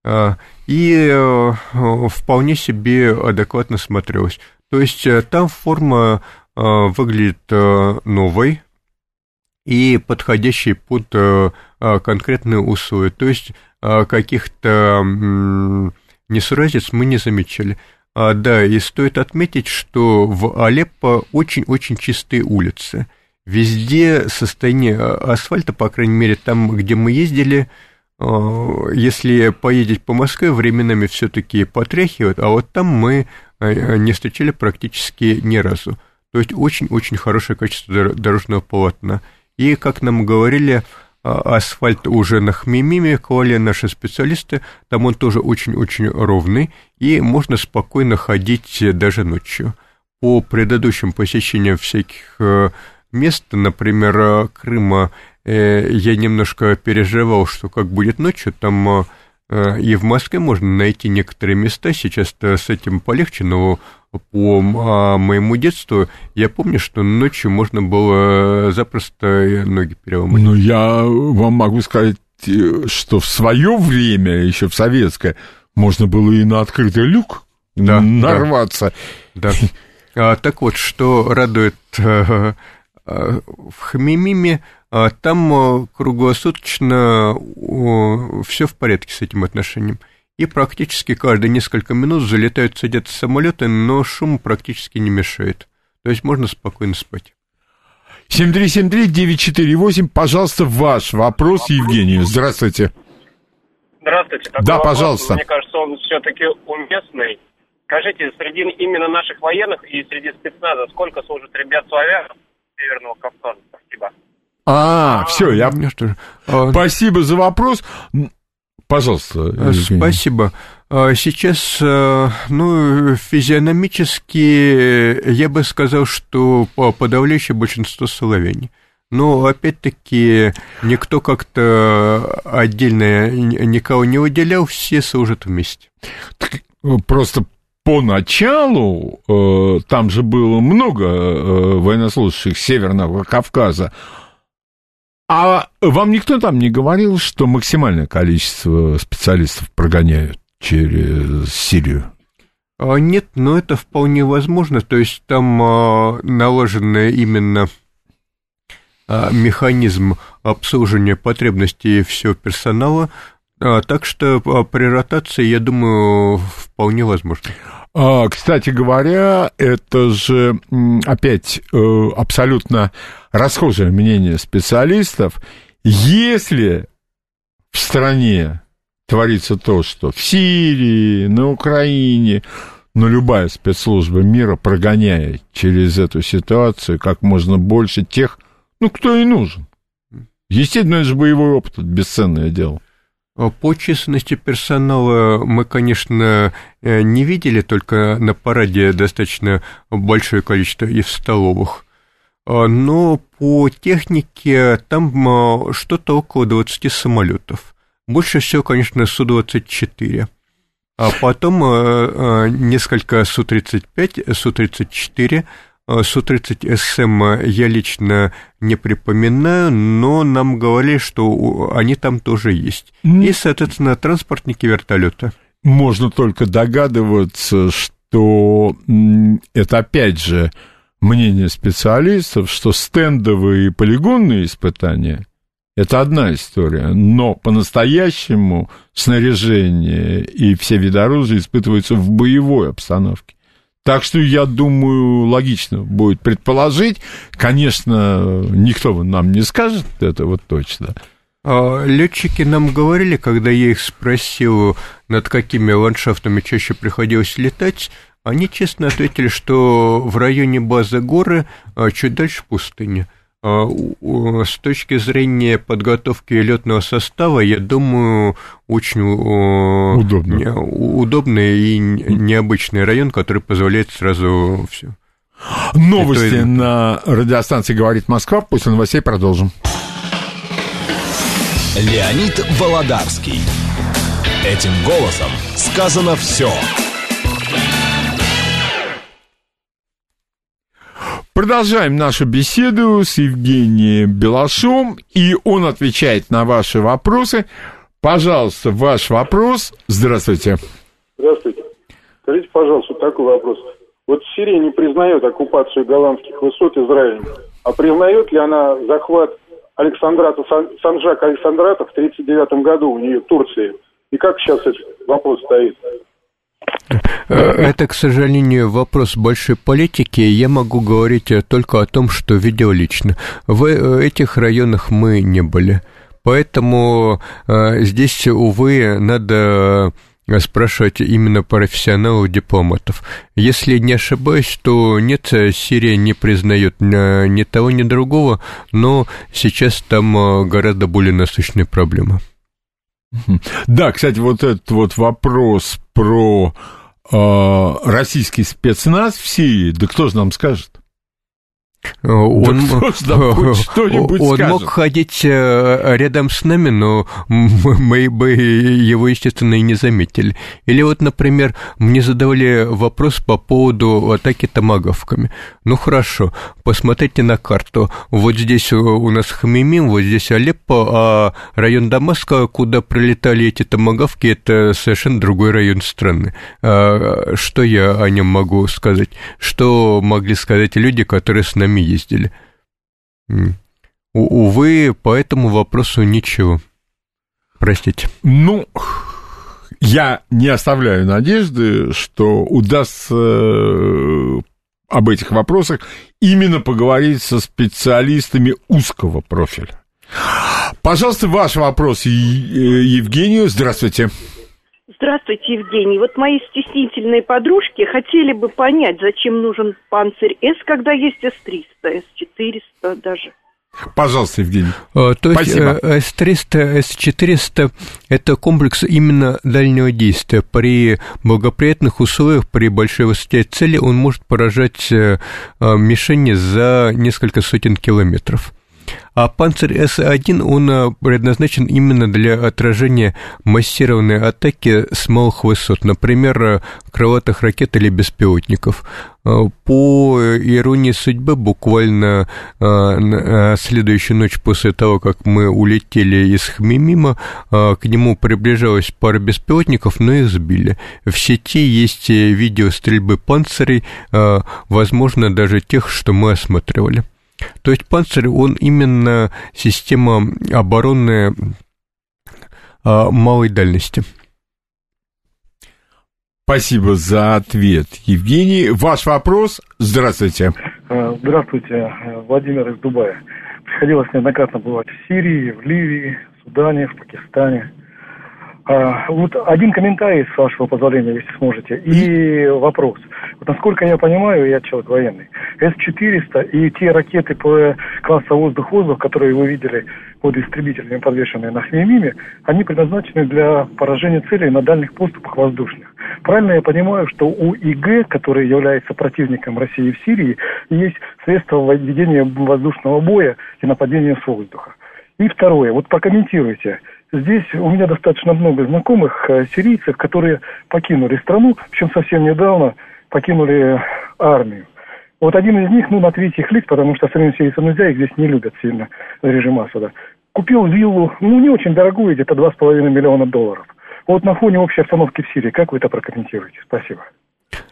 а, и вполне себе адекватно смотрелась. То есть там форма выглядит новой и подходящей под конкретные условия. То есть каких-то несуразиц мы не замечали. А, да, и стоит отметить, что в Алеппо очень-очень чистые улицы. Везде состояние асфальта, по крайней мере, там, где мы ездили, если поедете по Москве, временами все-таки потряхивают, а вот там мы не встречали практически ни разу. То есть очень-очень хорошее качество дорожного полотна. И, как нам говорили, асфальт уже на Хмимиме, клали наши специалисты, там он тоже очень-очень ровный, и можно спокойно ходить даже ночью. По предыдущим посещениям всяких э, мест, например, э, Крыма, э, я немножко переживал, что как будет ночью, там и в Москве можно найти некоторые места, сейчас-то с этим полегче, но по а, моему детству я помню, что ночью можно было запросто ноги переломать.
Ну, я вам могу сказать, что в свое время, еще в советское, можно было и на открытый люк да, нарваться.
Да. да. А, так вот, что радует в Хамимиме, там а, круглосуточно все в порядке с этим отношением и практически каждые несколько минут залетают, садятся самолеты, но шум практически не мешает. То есть можно спокойно спать.
7373948, пожалуйста, ваш вопрос Евгению. Здравствуйте.
Здравствуйте.
Такой да, вопрос, пожалуйста.
Мне кажется, он все-таки уместный. Скажите, среди именно наших военных и среди спецназа сколько служат ребят славян Северного Кавказа? Спасибо.
А, а все, я... А, Спасибо за вопрос. Пожалуйста.
Э, Евгений. Спасибо. А, сейчас, э, ну, физиономически я бы сказал, что подавляющее большинство соловяне. Но, опять-таки, никто как-то отдельно никого не выделял, все служат вместе.
Так, э, просто поначалу э, там же было много э, военнослужащих Северного Кавказа, а вам никто там не говорил, что максимальное количество специалистов прогоняют через Сирию?
А, нет, но это вполне возможно. То есть там а, наложен именно а, механизм обслуживания потребностей всего персонала. Так что при ротации, я думаю, вполне возможно.
А, кстати говоря, это же опять э, абсолютно расхожее мнение специалистов. Если в стране творится то, что в Сирии, на Украине, но любая спецслужба мира прогоняет через эту ситуацию как можно больше тех, ну, кто и нужен. Естественно, это же боевой опыт, бесценное дело.
А по численности персонала мы, конечно, э, не видели, только на параде достаточно большое количество и в столовых. А, но по технике там что-то около 20 самолетов. Больше всего, конечно, Су-24. А потом несколько Су-35, Су-34, Су-30СМ я лично не припоминаю, но нам говорили, что они там тоже есть. И, соответственно, транспортники вертолета.
Можно только догадываться, что это опять же мнение специалистов, что стендовые и полигонные испытания – это одна история, но по-настоящему снаряжение и все виды оружия испытываются в боевой обстановке. Так что, я думаю, логично будет предположить. Конечно, никто нам не скажет это вот точно.
А, летчики нам говорили, когда я их спросил, над какими ландшафтами чаще приходилось летать, они честно ответили, что в районе базы горы а чуть дальше пустыня. А, с точки зрения подготовки летного состава, я думаю, очень Удобно. удобный и необычный район, который позволяет сразу все.
Новости Это... на радиостанции «Говорит Москва». После новостей продолжим.
Леонид Володарский. Этим голосом сказано все.
Продолжаем нашу беседу с Евгением Белашом, и он отвечает на ваши вопросы. Пожалуйста, ваш вопрос. Здравствуйте.
Здравствуйте. Скажите, пожалуйста, такой вопрос. Вот Сирия не признает оккупацию голландских высот Израилем, а признает ли она захват Александрата, Санжака Александрата в 1939 году у нее в Турции? И как сейчас этот вопрос стоит?
Э, это, к сожалению, вопрос большой политики. Я могу говорить только о том, что видел лично. В э, этих районах мы не были. Поэтому э, здесь, увы, надо спрашивать именно профессионалов дипломатов. Если не ошибаюсь, то нет, Сирия не признает ни того, ни другого, но сейчас там гораздо более насущная проблема.
Да, кстати, вот этот вот вопрос про э, российский спецназ в Сирии, да кто же нам скажет?
Он, да он мог ходить э, рядом с нами, но мы бы его, естественно, и не заметили. Или вот, например, мне задавали вопрос по поводу атаки томагавками. Ну хорошо, посмотрите на карту. Вот здесь у нас Хамимим, вот здесь Алеппо, а район Дамаска, куда прилетали эти томагавки, это совершенно другой район страны. А, что я о нем могу сказать? Что могли сказать люди, которые с нами ездили? У увы, по этому вопросу ничего. Простите.
Ну, я не оставляю надежды, что удастся э, об этих вопросах именно поговорить со специалистами узкого профиля. Пожалуйста, ваш вопрос Евгению. Здравствуйте.
Здравствуйте, Евгений. Вот мои стеснительные подружки хотели бы понять, зачем нужен панцирь С, когда есть С-300, С-400 даже.
Пожалуйста, Евгений.
А, то есть э, С-300, С-400 – это комплекс именно дальнего действия. При благоприятных условиях, при большой высоте цели он может поражать э, а, мишени за несколько сотен километров. А «Панцирь С-1», он э, предназначен именно для отражения массированной атаки с малых высот, например, э, крылатых ракет или беспилотников. Э, по иронии судьбы, буквально следующую ночь после того, как мы улетели из Хмимима, к нему приближалась пара беспилотников, но их сбили. В сети есть видео стрельбы панцирей, возможно, даже тех, что мы осматривали. То есть панцирь, он именно система оборонная малой дальности.
Спасибо за ответ, Евгений. Ваш вопрос. Здравствуйте.
А, здравствуйте, Владимир из Дубая. Приходилось неоднократно бывать в Сирии, в Ливии, в Судане, в Пакистане. А, вот один комментарий, с вашего позволения, если сможете, и вопрос. Вот насколько я понимаю, я человек военный, С-400 и те ракеты по класса воздух-воздух, которые вы видели под истребителями, подвешенные на Хмеймиме, они предназначены для поражения целей на дальних поступах воздушных. Правильно я понимаю, что у ИГ, который является противником России в Сирии, есть средства ведения воздушного боя и нападения с воздуха. И второе, вот прокомментируйте – Здесь у меня достаточно много знакомых э, сирийцев, которые покинули страну, причем совсем недавно покинули армию. Вот один из них, ну, на третьих лиц, потому что самим сирийцам нельзя, их здесь не любят сильно, режим Асада, купил виллу, ну, не очень дорогую, где-то 2,5 миллиона долларов. Вот на фоне общей обстановки в Сирии, как вы это прокомментируете? Спасибо.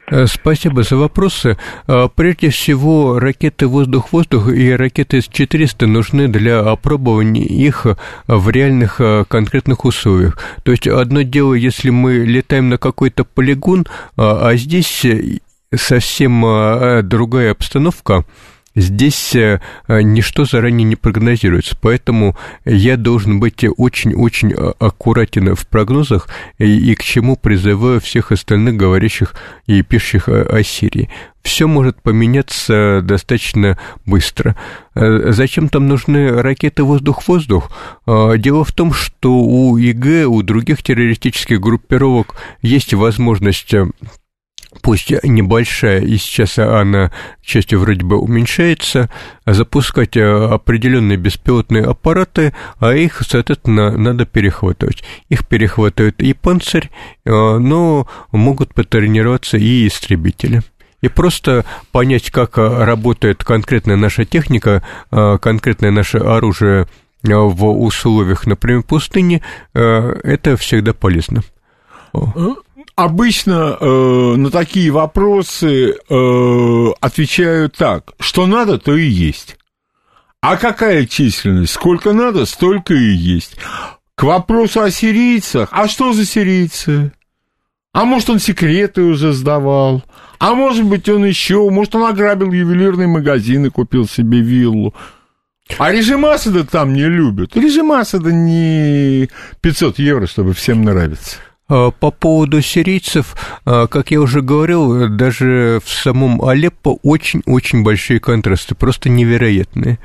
Э, спасибо за вопросы. Э, прежде всего, ракеты воздух-воздух и ракеты С-400 нужны для опробования их в реальных э, конкретных условиях. То есть одно дело, если мы летаем на какой-то полигон, а здесь совсем другая обстановка – Здесь э, ничто заранее не прогнозируется, поэтому я должен быть очень-очень э, аккуратен в прогнозах и, и к чему призываю всех остальных говорящих и пишущих о Сирии. Все может поменяться достаточно быстро. Э, зачем там нужны ракеты воздух-воздух? Дело в том, что у ИГ, у других террористических группировок есть возможность пусть небольшая, и сейчас она, к счастью, вроде бы уменьшается, запускать определенные беспилотные аппараты, а их, соответственно, надо перехватывать. Их перехватывает и панцирь, но могут потренироваться и истребители и просто понять, как работает конкретная наша техника, конкретное наше оружие в условиях, например, пустыни, это всегда полезно.
Обычно э, на такие вопросы э, отвечают так, что надо, то и есть. А какая численность? Сколько надо, столько и есть. К вопросу о сирийцах, а что за сирийцы? А может, он секреты уже сдавал? А может быть, он еще, может, он ограбил ювелирный магазин и купил себе виллу? А режим Асада там не любят. Режим Асада не 500 евро, чтобы всем нравиться.
А, по поводу сирийцев, а, как я уже говорил, даже в самом Алеппо очень-очень большие контрасты, просто невероятные.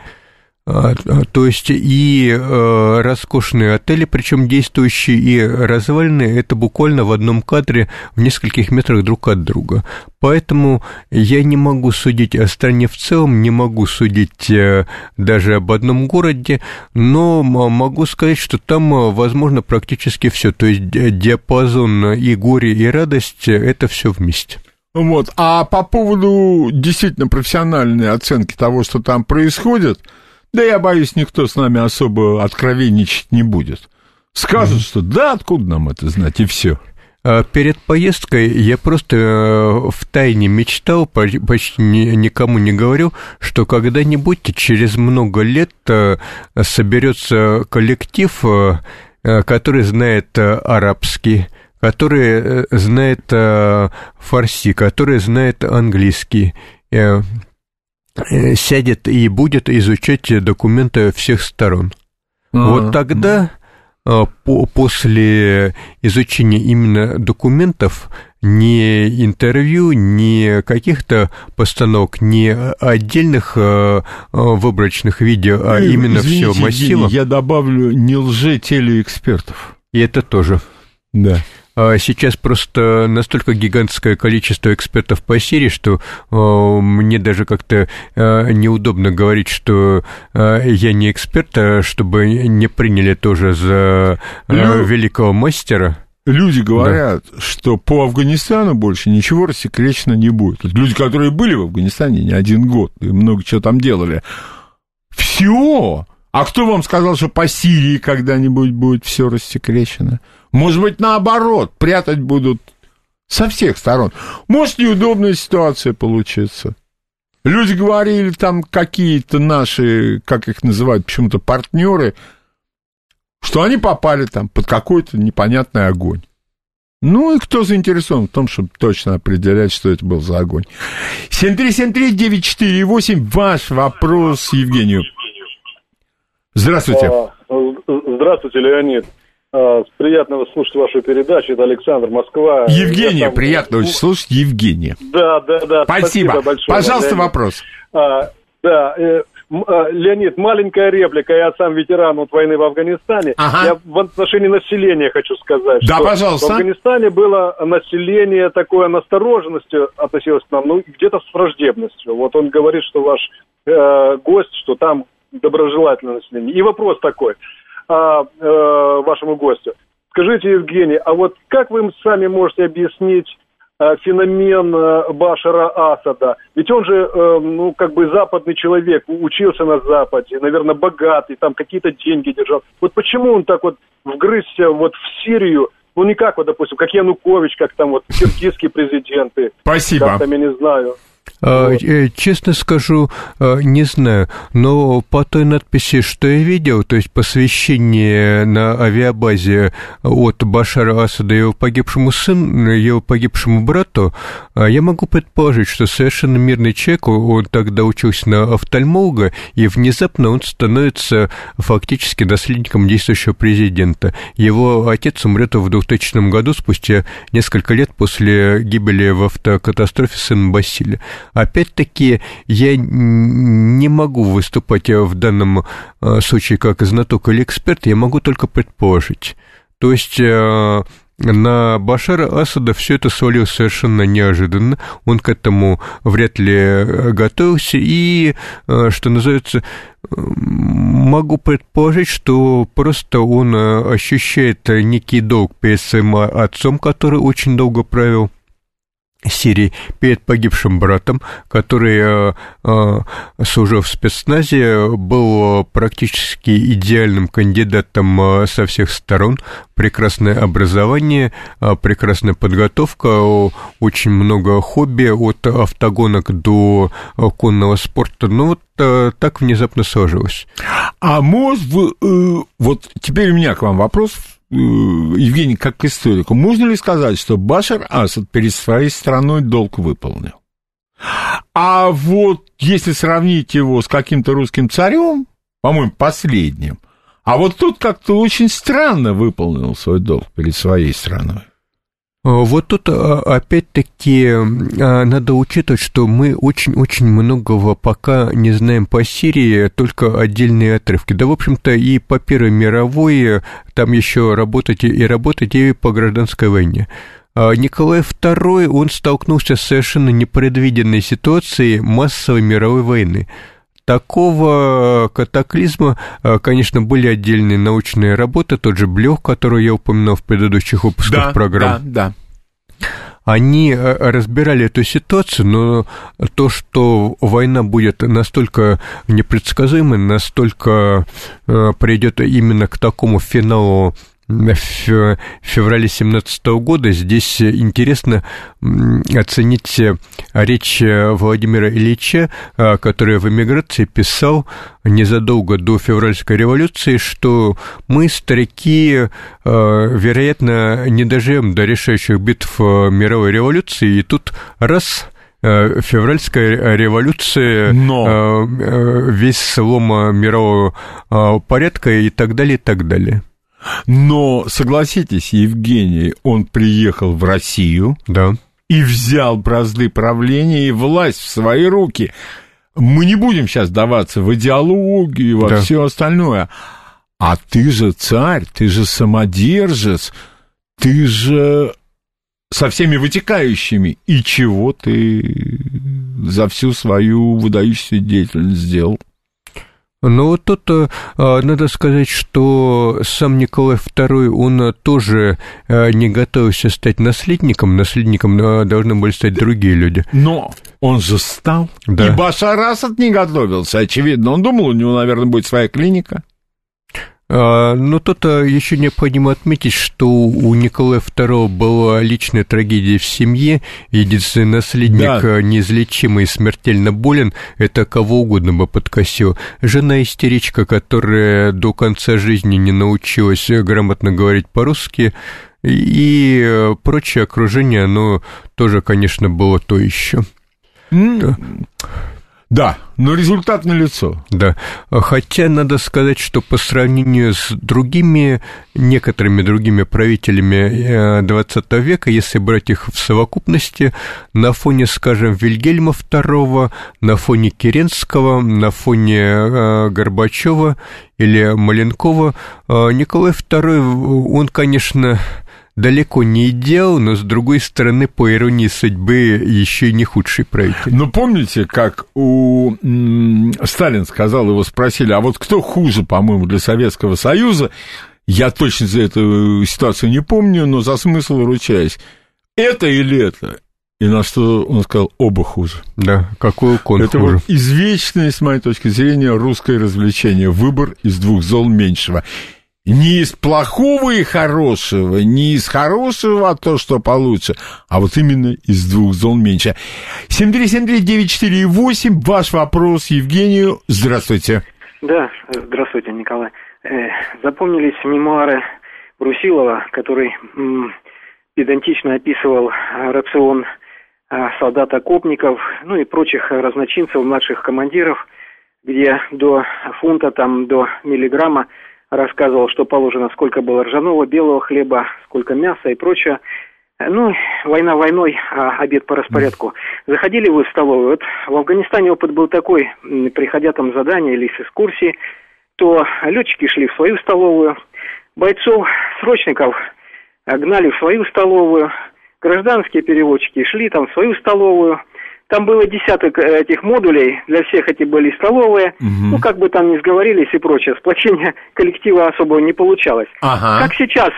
А, то есть и э, роскошные отели, причем действующие, и развалины, это буквально в одном кадре в нескольких метрах друг от друга. Поэтому я не могу судить о стране в целом, не могу судить э, даже об одном городе, но могу сказать, что там э, возможно практически все. То есть диапазон и горе, и радость – это все вместе.
Вот. А по поводу действительно профессиональной оценки того, что там происходит – да я боюсь, никто с нами особо откровенничать не будет. Скажут, что да, откуда нам это знать, и все.
А перед поездкой я просто э, в тайне мечтал, почти никому не говорил, что когда-нибудь через много лет э, соберется коллектив, э, который знает арабский, который знает фарси, который знает английский, сядет и будет изучать документы всех сторон. А-а-а. Вот тогда э, по, после изучения именно документов не интервью, не каких-то постановок, не отдельных э, выборочных видео, а именно все массивом.
Я добавлю не лже телеэкспертов.
И это тоже.
Да.
А сейчас просто настолько гигантское количество экспертов по Сирии, что а, мне даже как-то а, неудобно говорить, что я не эксперт, а чтобы не приняли тоже за Лю... великого мастера.
Люди говорят, да. что по Афганистану больше ничего рассекречено не будет. Люди, которые были в Афганистане не один год и много чего там делали. Все! А кто вам сказал, что по Сирии когда-нибудь будет все рассекречено? Может быть, наоборот, прятать будут со всех сторон. Может, неудобная ситуация получится. Люди говорили, там какие-то наши, как их называют, почему-то партнеры, что они попали там под какой-то непонятный огонь. Ну и кто заинтересован в том, чтобы точно определять, что это был за огонь. 7373948, ваш вопрос Евгению. Здравствуйте. А,
здравствуйте, Леонид. А, приятно слушать вашу передачу. Это Александр, Москва.
Евгения, там... приятно очень слушать Евгения.
Да, да, да.
Спасибо. Спасибо большое. Пожалуйста, Леонид. вопрос.
А, да, э, а, Леонид, маленькая реплика. Я сам ветеран вот войны в Афганистане. Ага. Я в отношении населения хочу сказать.
Да, пожалуйста.
В Афганистане было население такое настороженностью относилось к нам, ну, где-то с враждебностью. Вот он говорит, что ваш э, гость, что там доброжелательное население. И вопрос такой а, э, вашему гостю. Скажите, Евгений, а вот как вы сами можете объяснить э, феномен э, Башара Асада? Ведь он же, э, ну, как бы западный человек, учился на Западе, наверное, богатый, там какие-то деньги держал. Вот почему он так вот вгрызся вот в Сирию, ну, не как вот, допустим, как Янукович, как там вот киргизские президенты.
Спасибо.
Как там, я не знаю.
А, э, честно скажу, а, не знаю, но по той надписи, что я видел, то есть посвящение на авиабазе от Башара Асада его погибшему сыну, его погибшему брату, а, я могу предположить, что совершенно мирный человек, он тогда учился на офтальмолога, и внезапно он становится фактически наследником действующего президента. Его отец умрет в 2000 году, спустя несколько лет после гибели в автокатастрофе сына Басиля. Опять-таки, я не могу выступать в данном э, случае как знаток или эксперт, я могу только предположить. То есть э, на Башара Асада все это свалилось совершенно неожиданно. Он к этому вряд ли э, готовился. И, э, что называется, могу предположить, что просто он э, ощущает некий долг перед своим отцом, который очень долго правил Сирии перед погибшим братом, который, э, э, служил в спецназе, был практически идеальным кандидатом э, со всех сторон. Прекрасное образование, прекрасная подготовка, очень много хобби от автогонок до конного спорта. Ну вот так внезапно сложилось.
А вы, вот теперь у меня к вам вопрос Э, Евгений, как историку, можно ли сказать, что Башар Асад перед своей страной долг выполнил? А вот если сравнить его с каким-то русским царем, по-моему, последним, а вот тут как-то очень странно выполнил свой долг перед своей страной.
А, вот тут а, опять-таки а, надо учитывать, что мы очень-очень многого пока не знаем по Сирии, только отдельные отрывки. Да, в общем-то, и по Первой мировой там еще работать и работать и по гражданской войне. Николай II, он столкнулся с совершенно непредвиденной ситуацией массовой мировой войны. Такого катаклизма, конечно, были отдельные научные работы, тот же Блёх, который я упоминал в предыдущих выпусках
да,
программ.
Да,
да. Они э, разбирали эту ситуацию, но то, что война будет настолько непредсказуемой, настолько э, придет именно к такому финалу в феврале 2017 года. Здесь интересно оценить речь Владимира Ильича, который в эмиграции писал незадолго до февральской революции, что мы, старики, вероятно, не доживем до решающих битв мировой революции, и тут раз февральская революция,
Но.
весь слом мирового порядка и так далее, и так далее.
Но согласитесь, Евгений, он приехал в Россию
да.
и взял бразды правления и власть в свои руки. Мы не будем сейчас даваться в идеологию и во да. все остальное. А ты же царь, ты же самодержец, ты же со всеми вытекающими. И чего ты за всю свою выдающуюся деятельность сделал?
Ну, вот тут э, надо сказать, что сам Николай II, он тоже э, не готовился стать наследником, наследником э, должны были стать другие люди.
Но он же стал. Да. И Башар Асад не готовился, очевидно. Он думал, у него, наверное, будет своя клиника.
А, но тут а, еще необходимо отметить, что у Николая II была личная трагедия в семье. Единственный наследник да. А, неизлечимый и смертельно болен. Это кого угодно бы подкосил. Жена истеричка, которая до конца жизни не научилась грамотно говорить по-русски. И прочее окружение, оно тоже, конечно, было то еще.
Mm. Да, но результат налицо.
Да, хотя надо сказать, что по сравнению с другими, некоторыми другими правителями XX э, века, если брать их в совокупности, на фоне, скажем, Вильгельма II, на фоне Керенского, на фоне э, Горбачева или Маленкова, э, Николай II, он, конечно, далеко не идеал, но, с другой стороны, по иронии судьбы, еще и не худший правитель.
Ну, помните, как у Сталин сказал, его спросили, а вот кто хуже, по-моему, для Советского Союза? Я точно за эту ситуацию не помню, но за смысл ручаюсь. Это или это? И на что он сказал, оба хуже.
Да, какой уклон
Это хуже. вот извечное, с моей точки зрения, русское развлечение. Выбор из двух зол меньшего не из плохого и хорошего, не из хорошего, а то, что получше, а вот именно из двух зон меньше. 7373948, ваш вопрос Евгению. Здравствуйте.
Да, здравствуйте, Николай. Э, запомнились мемуары Брусилова, который м, педантично описывал рацион а, солдат-окопников, ну и прочих разночинцев, младших командиров, где до фунта, там, до миллиграмма рассказывал, что положено, сколько было ржаного, белого хлеба, сколько мяса и прочее. Ну, война войной, а обед по распорядку. Заходили вы в столовую. Вот в Афганистане опыт был такой, приходя там задания или с экскурсии, то летчики шли в свою столовую, бойцов, срочников гнали в свою столовую, гражданские переводчики шли там в свою столовую, там было десяток э, этих модулей, для всех эти были столовые.
Мгм.
Ну, как бы там ни сговорились и прочее, сплочение коллектива особого не получалось.
Ага.
Как сейчас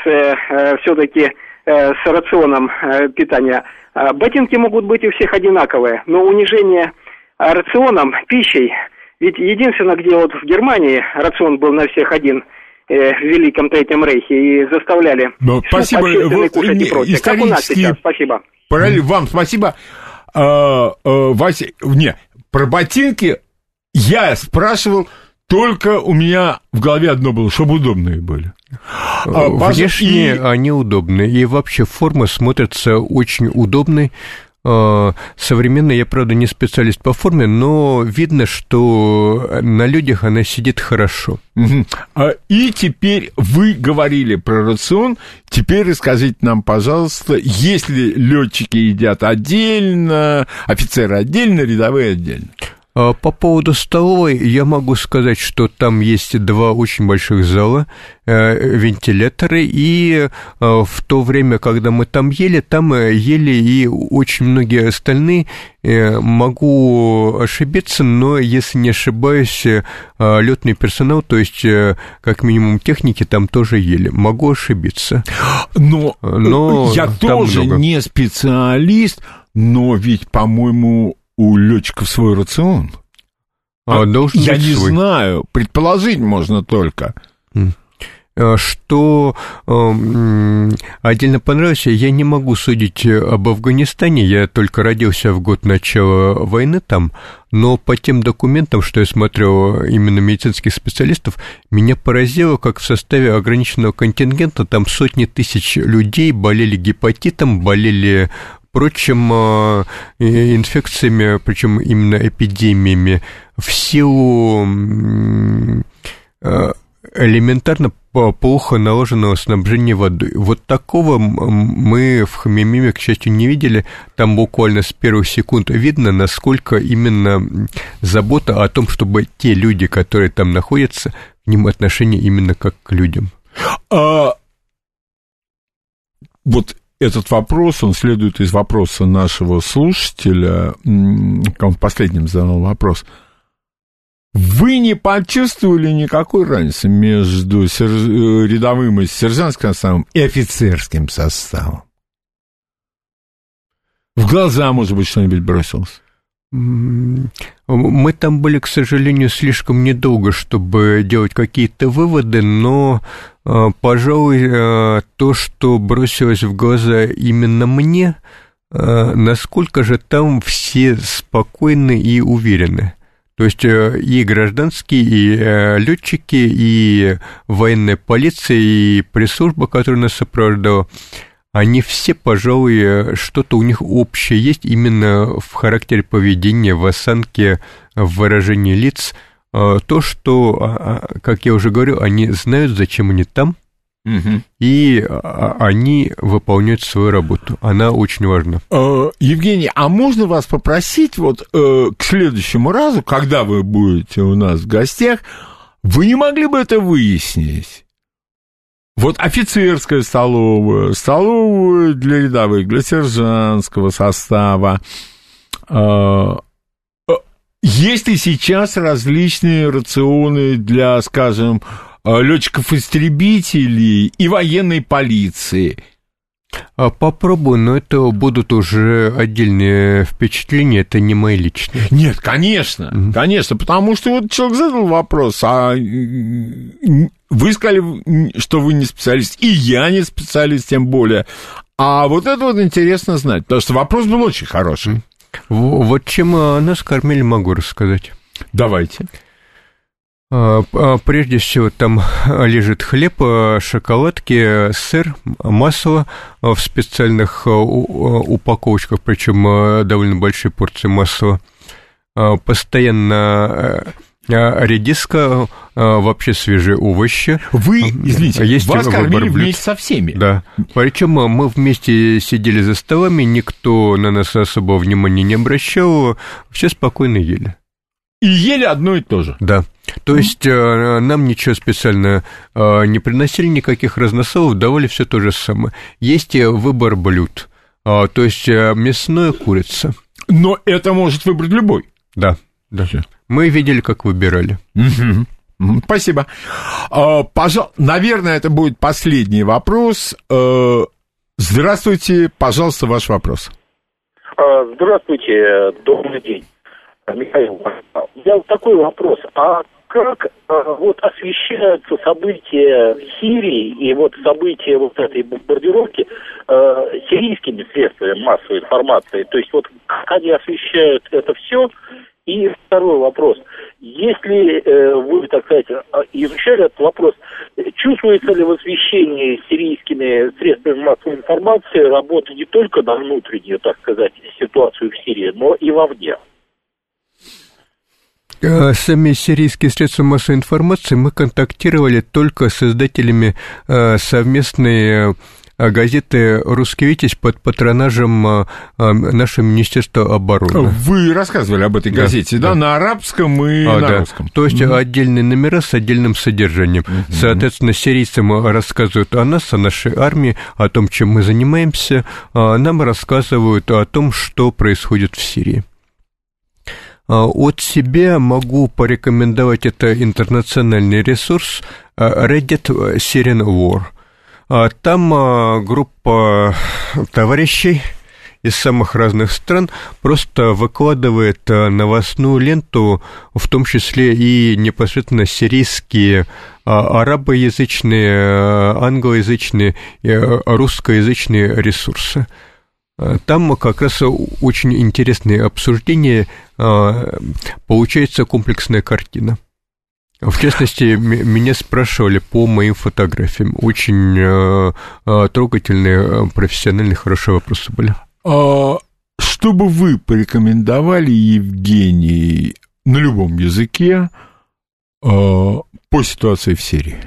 все-таки с рационом э, питания? Э, ботинки могут быть у всех одинаковые, но унижение э, рационом, пищей, ведь единственное, где вот в Германии рацион был на всех один, э, в Великом Третьем Рейхе, и заставляли
Ну, спасибо.
кушать
не.
Как у нас сейчас, спасибо.
Параллель, вам спасибо. А, а, Вася, не, про ботинки я спрашивал, только у меня в голове одно было, чтобы удобные были. А, Паша,
Внешне
и-
они удобны, и вообще форма смотрится очень удобной. Э, Современно я, правда, не специалист по форме, но видно, что на людях она сидит хорошо.
А, И теперь вы говорили про рацион. Теперь расскажите нам, пожалуйста, если летчики едят отдельно, офицеры отдельно, рядовые отдельно.
А По поводу столовой я могу сказать, что там есть два очень больших зала, э, вентиляторы, и э, в то время, когда мы там ели, там э, ели и очень многие остальные. Могу ошибиться, но если не ошибаюсь, летный персонал, то есть как минимум техники, там тоже ели. Могу ошибиться.
Но,
Но
я тоже
много.
не специалист, но ведь, по-моему, у летчиков свой рацион.
А, должен
я не
свой.
знаю, предположить можно только.
Э, Что э, м, отдельно понравилось, я не могу судить об Афганистане, я только родился в год начала войны там, но по тем документам, что я смотрел именно медицинских специалистов, меня поразило, как в составе ограниченного контингента там сотни тысяч людей болели гепатитом, болели прочим э, инфекциями, причем именно эпидемиями, в силу э, элементарно плохо наложенного снабжения водой. Вот такого мы в Хамимиме, к счастью, не видели. Там буквально с первых секунд видно, насколько именно забота о том, чтобы те люди, которые там находятся, к ним отношение именно как к людям.
А, вот этот вопрос, он следует из вопроса нашего слушателя, он в последнем задал вопрос. Вы не почувствовали никакой разницы между э, рядовым и сержантским составом и офицерским составом? В глаза, может быть, что-нибудь бросилось?
Мы там были, к сожалению, слишком недолго, чтобы делать какие-то выводы, но, э, пожалуй, э, то, что бросилось в глаза именно мне, э, насколько же там все спокойны и уверены. То есть э, и гражданские, и э, летчики, и военная полиция, и пресс-служба, которая нас сопровождала, они все, пожалуй, э, что-то у них общее есть именно в характере поведения, в осанке, в выражении лиц. Э, То, что, а, а, как я уже говорю, они знают, зачем они там, и а, они выполняют свою работу. Она очень важна.
Э, Евгений, а можно вас попросить вот э, к следующему разу, когда вы будете у нас в гостях, вы не могли бы это выяснить? Вот офицерская столовая, столовую для рядовых, для сержантского состава. э, э, Есть и сейчас различные рационы для, скажем, летчиков-истребителей и военной полиции.
А Попробую, но это будут уже отдельные впечатления, это не мои личные.
Нет, конечно, конечно, потому что вот человек задал вопрос, а вы сказали, что вы не специалист, и я не специалист, тем более. А вот это вот интересно знать, потому что вопрос был очень хороший.
В- Вот чем а, нас кормили, могу рассказать.
Давайте.
А, Прежде всего, там лежит хлеб, а, шоколадки, сыр, масло а, в специальных а, а, упаковочках, причем а, довольно большие порции масла. А, Постоянно а, а, редиска, а, вообще свежие овощи.
Вы, извините,
Есть
вас кормили
блюд.
вместе со всеми.
Да. Причем а, мы вместе сидели за столами, никто на нас особого внимания не обращал, все спокойно ели.
И ели одно и то же.
Да. То есть э, нам ничего специально э, не приносили, никаких разносолов, давали все то же самое. Есть э, выбор блюд, то есть мясное, курица.
Но это может выбрать любой.
Да, да. Мы видели, как выбирали.
Спасибо. Пожалуйста, наверное, это будет последний вопрос. Здравствуйте, пожалуйста, ваш вопрос.
Здравствуйте, добрый день. Михаил, я вот такой вопрос. А как э, вот освещаются события Сирии и вот события вот этой бомбардировки э, сирийскими средствами массовой информации? То есть вот как они освещают это все? И второй вопрос. Если э, вы, так сказать, а, изучали этот вопрос, чувствуется ли в освещении сирийскими средствами массовой информации работа не только на внутреннюю, так сказать, ситуацию в Сирии, но и вовне?
Э, сами сирийские средства массовой информации мы контактировали только с издателями э, совместной э, газеты «Русский Витязь» под патронажем нашего Министерства обороны.
Вы рассказывали об этой газете, да? да? На арабском и а, на да. русском.
То есть mm отдельные номера с отдельным содержанием. mm Соответственно, сирийцам рассказывают о нас, о нашей армии, о том, чем мы занимаемся. А нам рассказывают о том, что происходит в Сирии. А, от себя могу порекомендовать это интернациональный ресурс а, Reddit Syrian War. А, там группа товарищей из самых разных стран просто выкладывает новостную ленту, в том числе и непосредственно сирийские арабоязычные, англоязычные, русскоязычные ресурсы. Там как раз очень интересные обсуждения, а, получается комплексная картина. В частности, меня спрашивали по моим фотографиям. Очень а, а, трогательные, профессиональные, хорошие вопросы были.
Что бы вы порекомендовали, Евгений, на любом языке по ситуации в Сирии?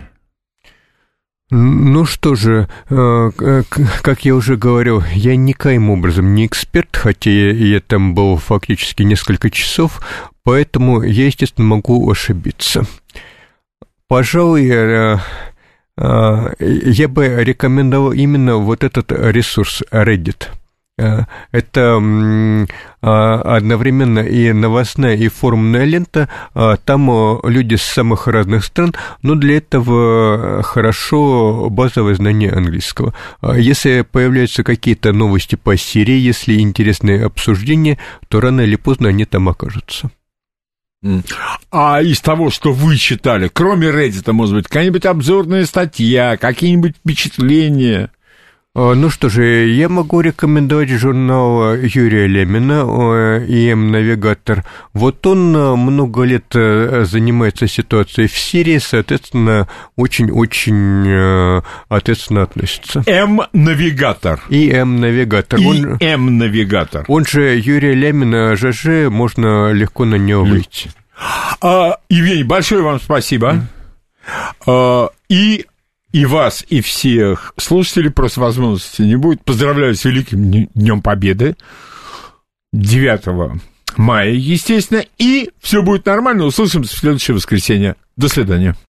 Ну что же, э, как я уже говорил, я никоим образом не эксперт, хотя я там был фактически несколько часов, поэтому я, естественно, могу ошибиться. Пожалуй, э, э, я бы рекомендовал именно вот этот ресурс Reddit – Э, это а, одновременно и новостная, и форумная лента. А, там э, люди с самых разных стран, но для этого хорошо базовое знание английского. Если появляются какие-то новости по Сирии, если интересные обсуждения, то рано или поздно они там окажутся.
А из того, что вы читали, кроме Reddit, может быть, какая-нибудь обзорная статья, какие-нибудь впечатления?
А, ну что же, я могу рекомендовать журнал Юрия Лемина «ИМ Навигатор». Вот он э, много лет э, занимается ситуацией в Сирии, соответственно, очень-очень э, ответственно относится.
М-навигатор.
ИМ Навигатор.
ИМ Навигатор.
Он же Юрия Лемина ЖЖ, можно легко на него выйти.
А, Евгений, большое вам спасибо. А, и и вас, и всех слушателей просто возможности не будет. Поздравляю с Великим Днем Победы. 9 мая, естественно. И все будет нормально. Услышимся в следующее воскресенье. До свидания.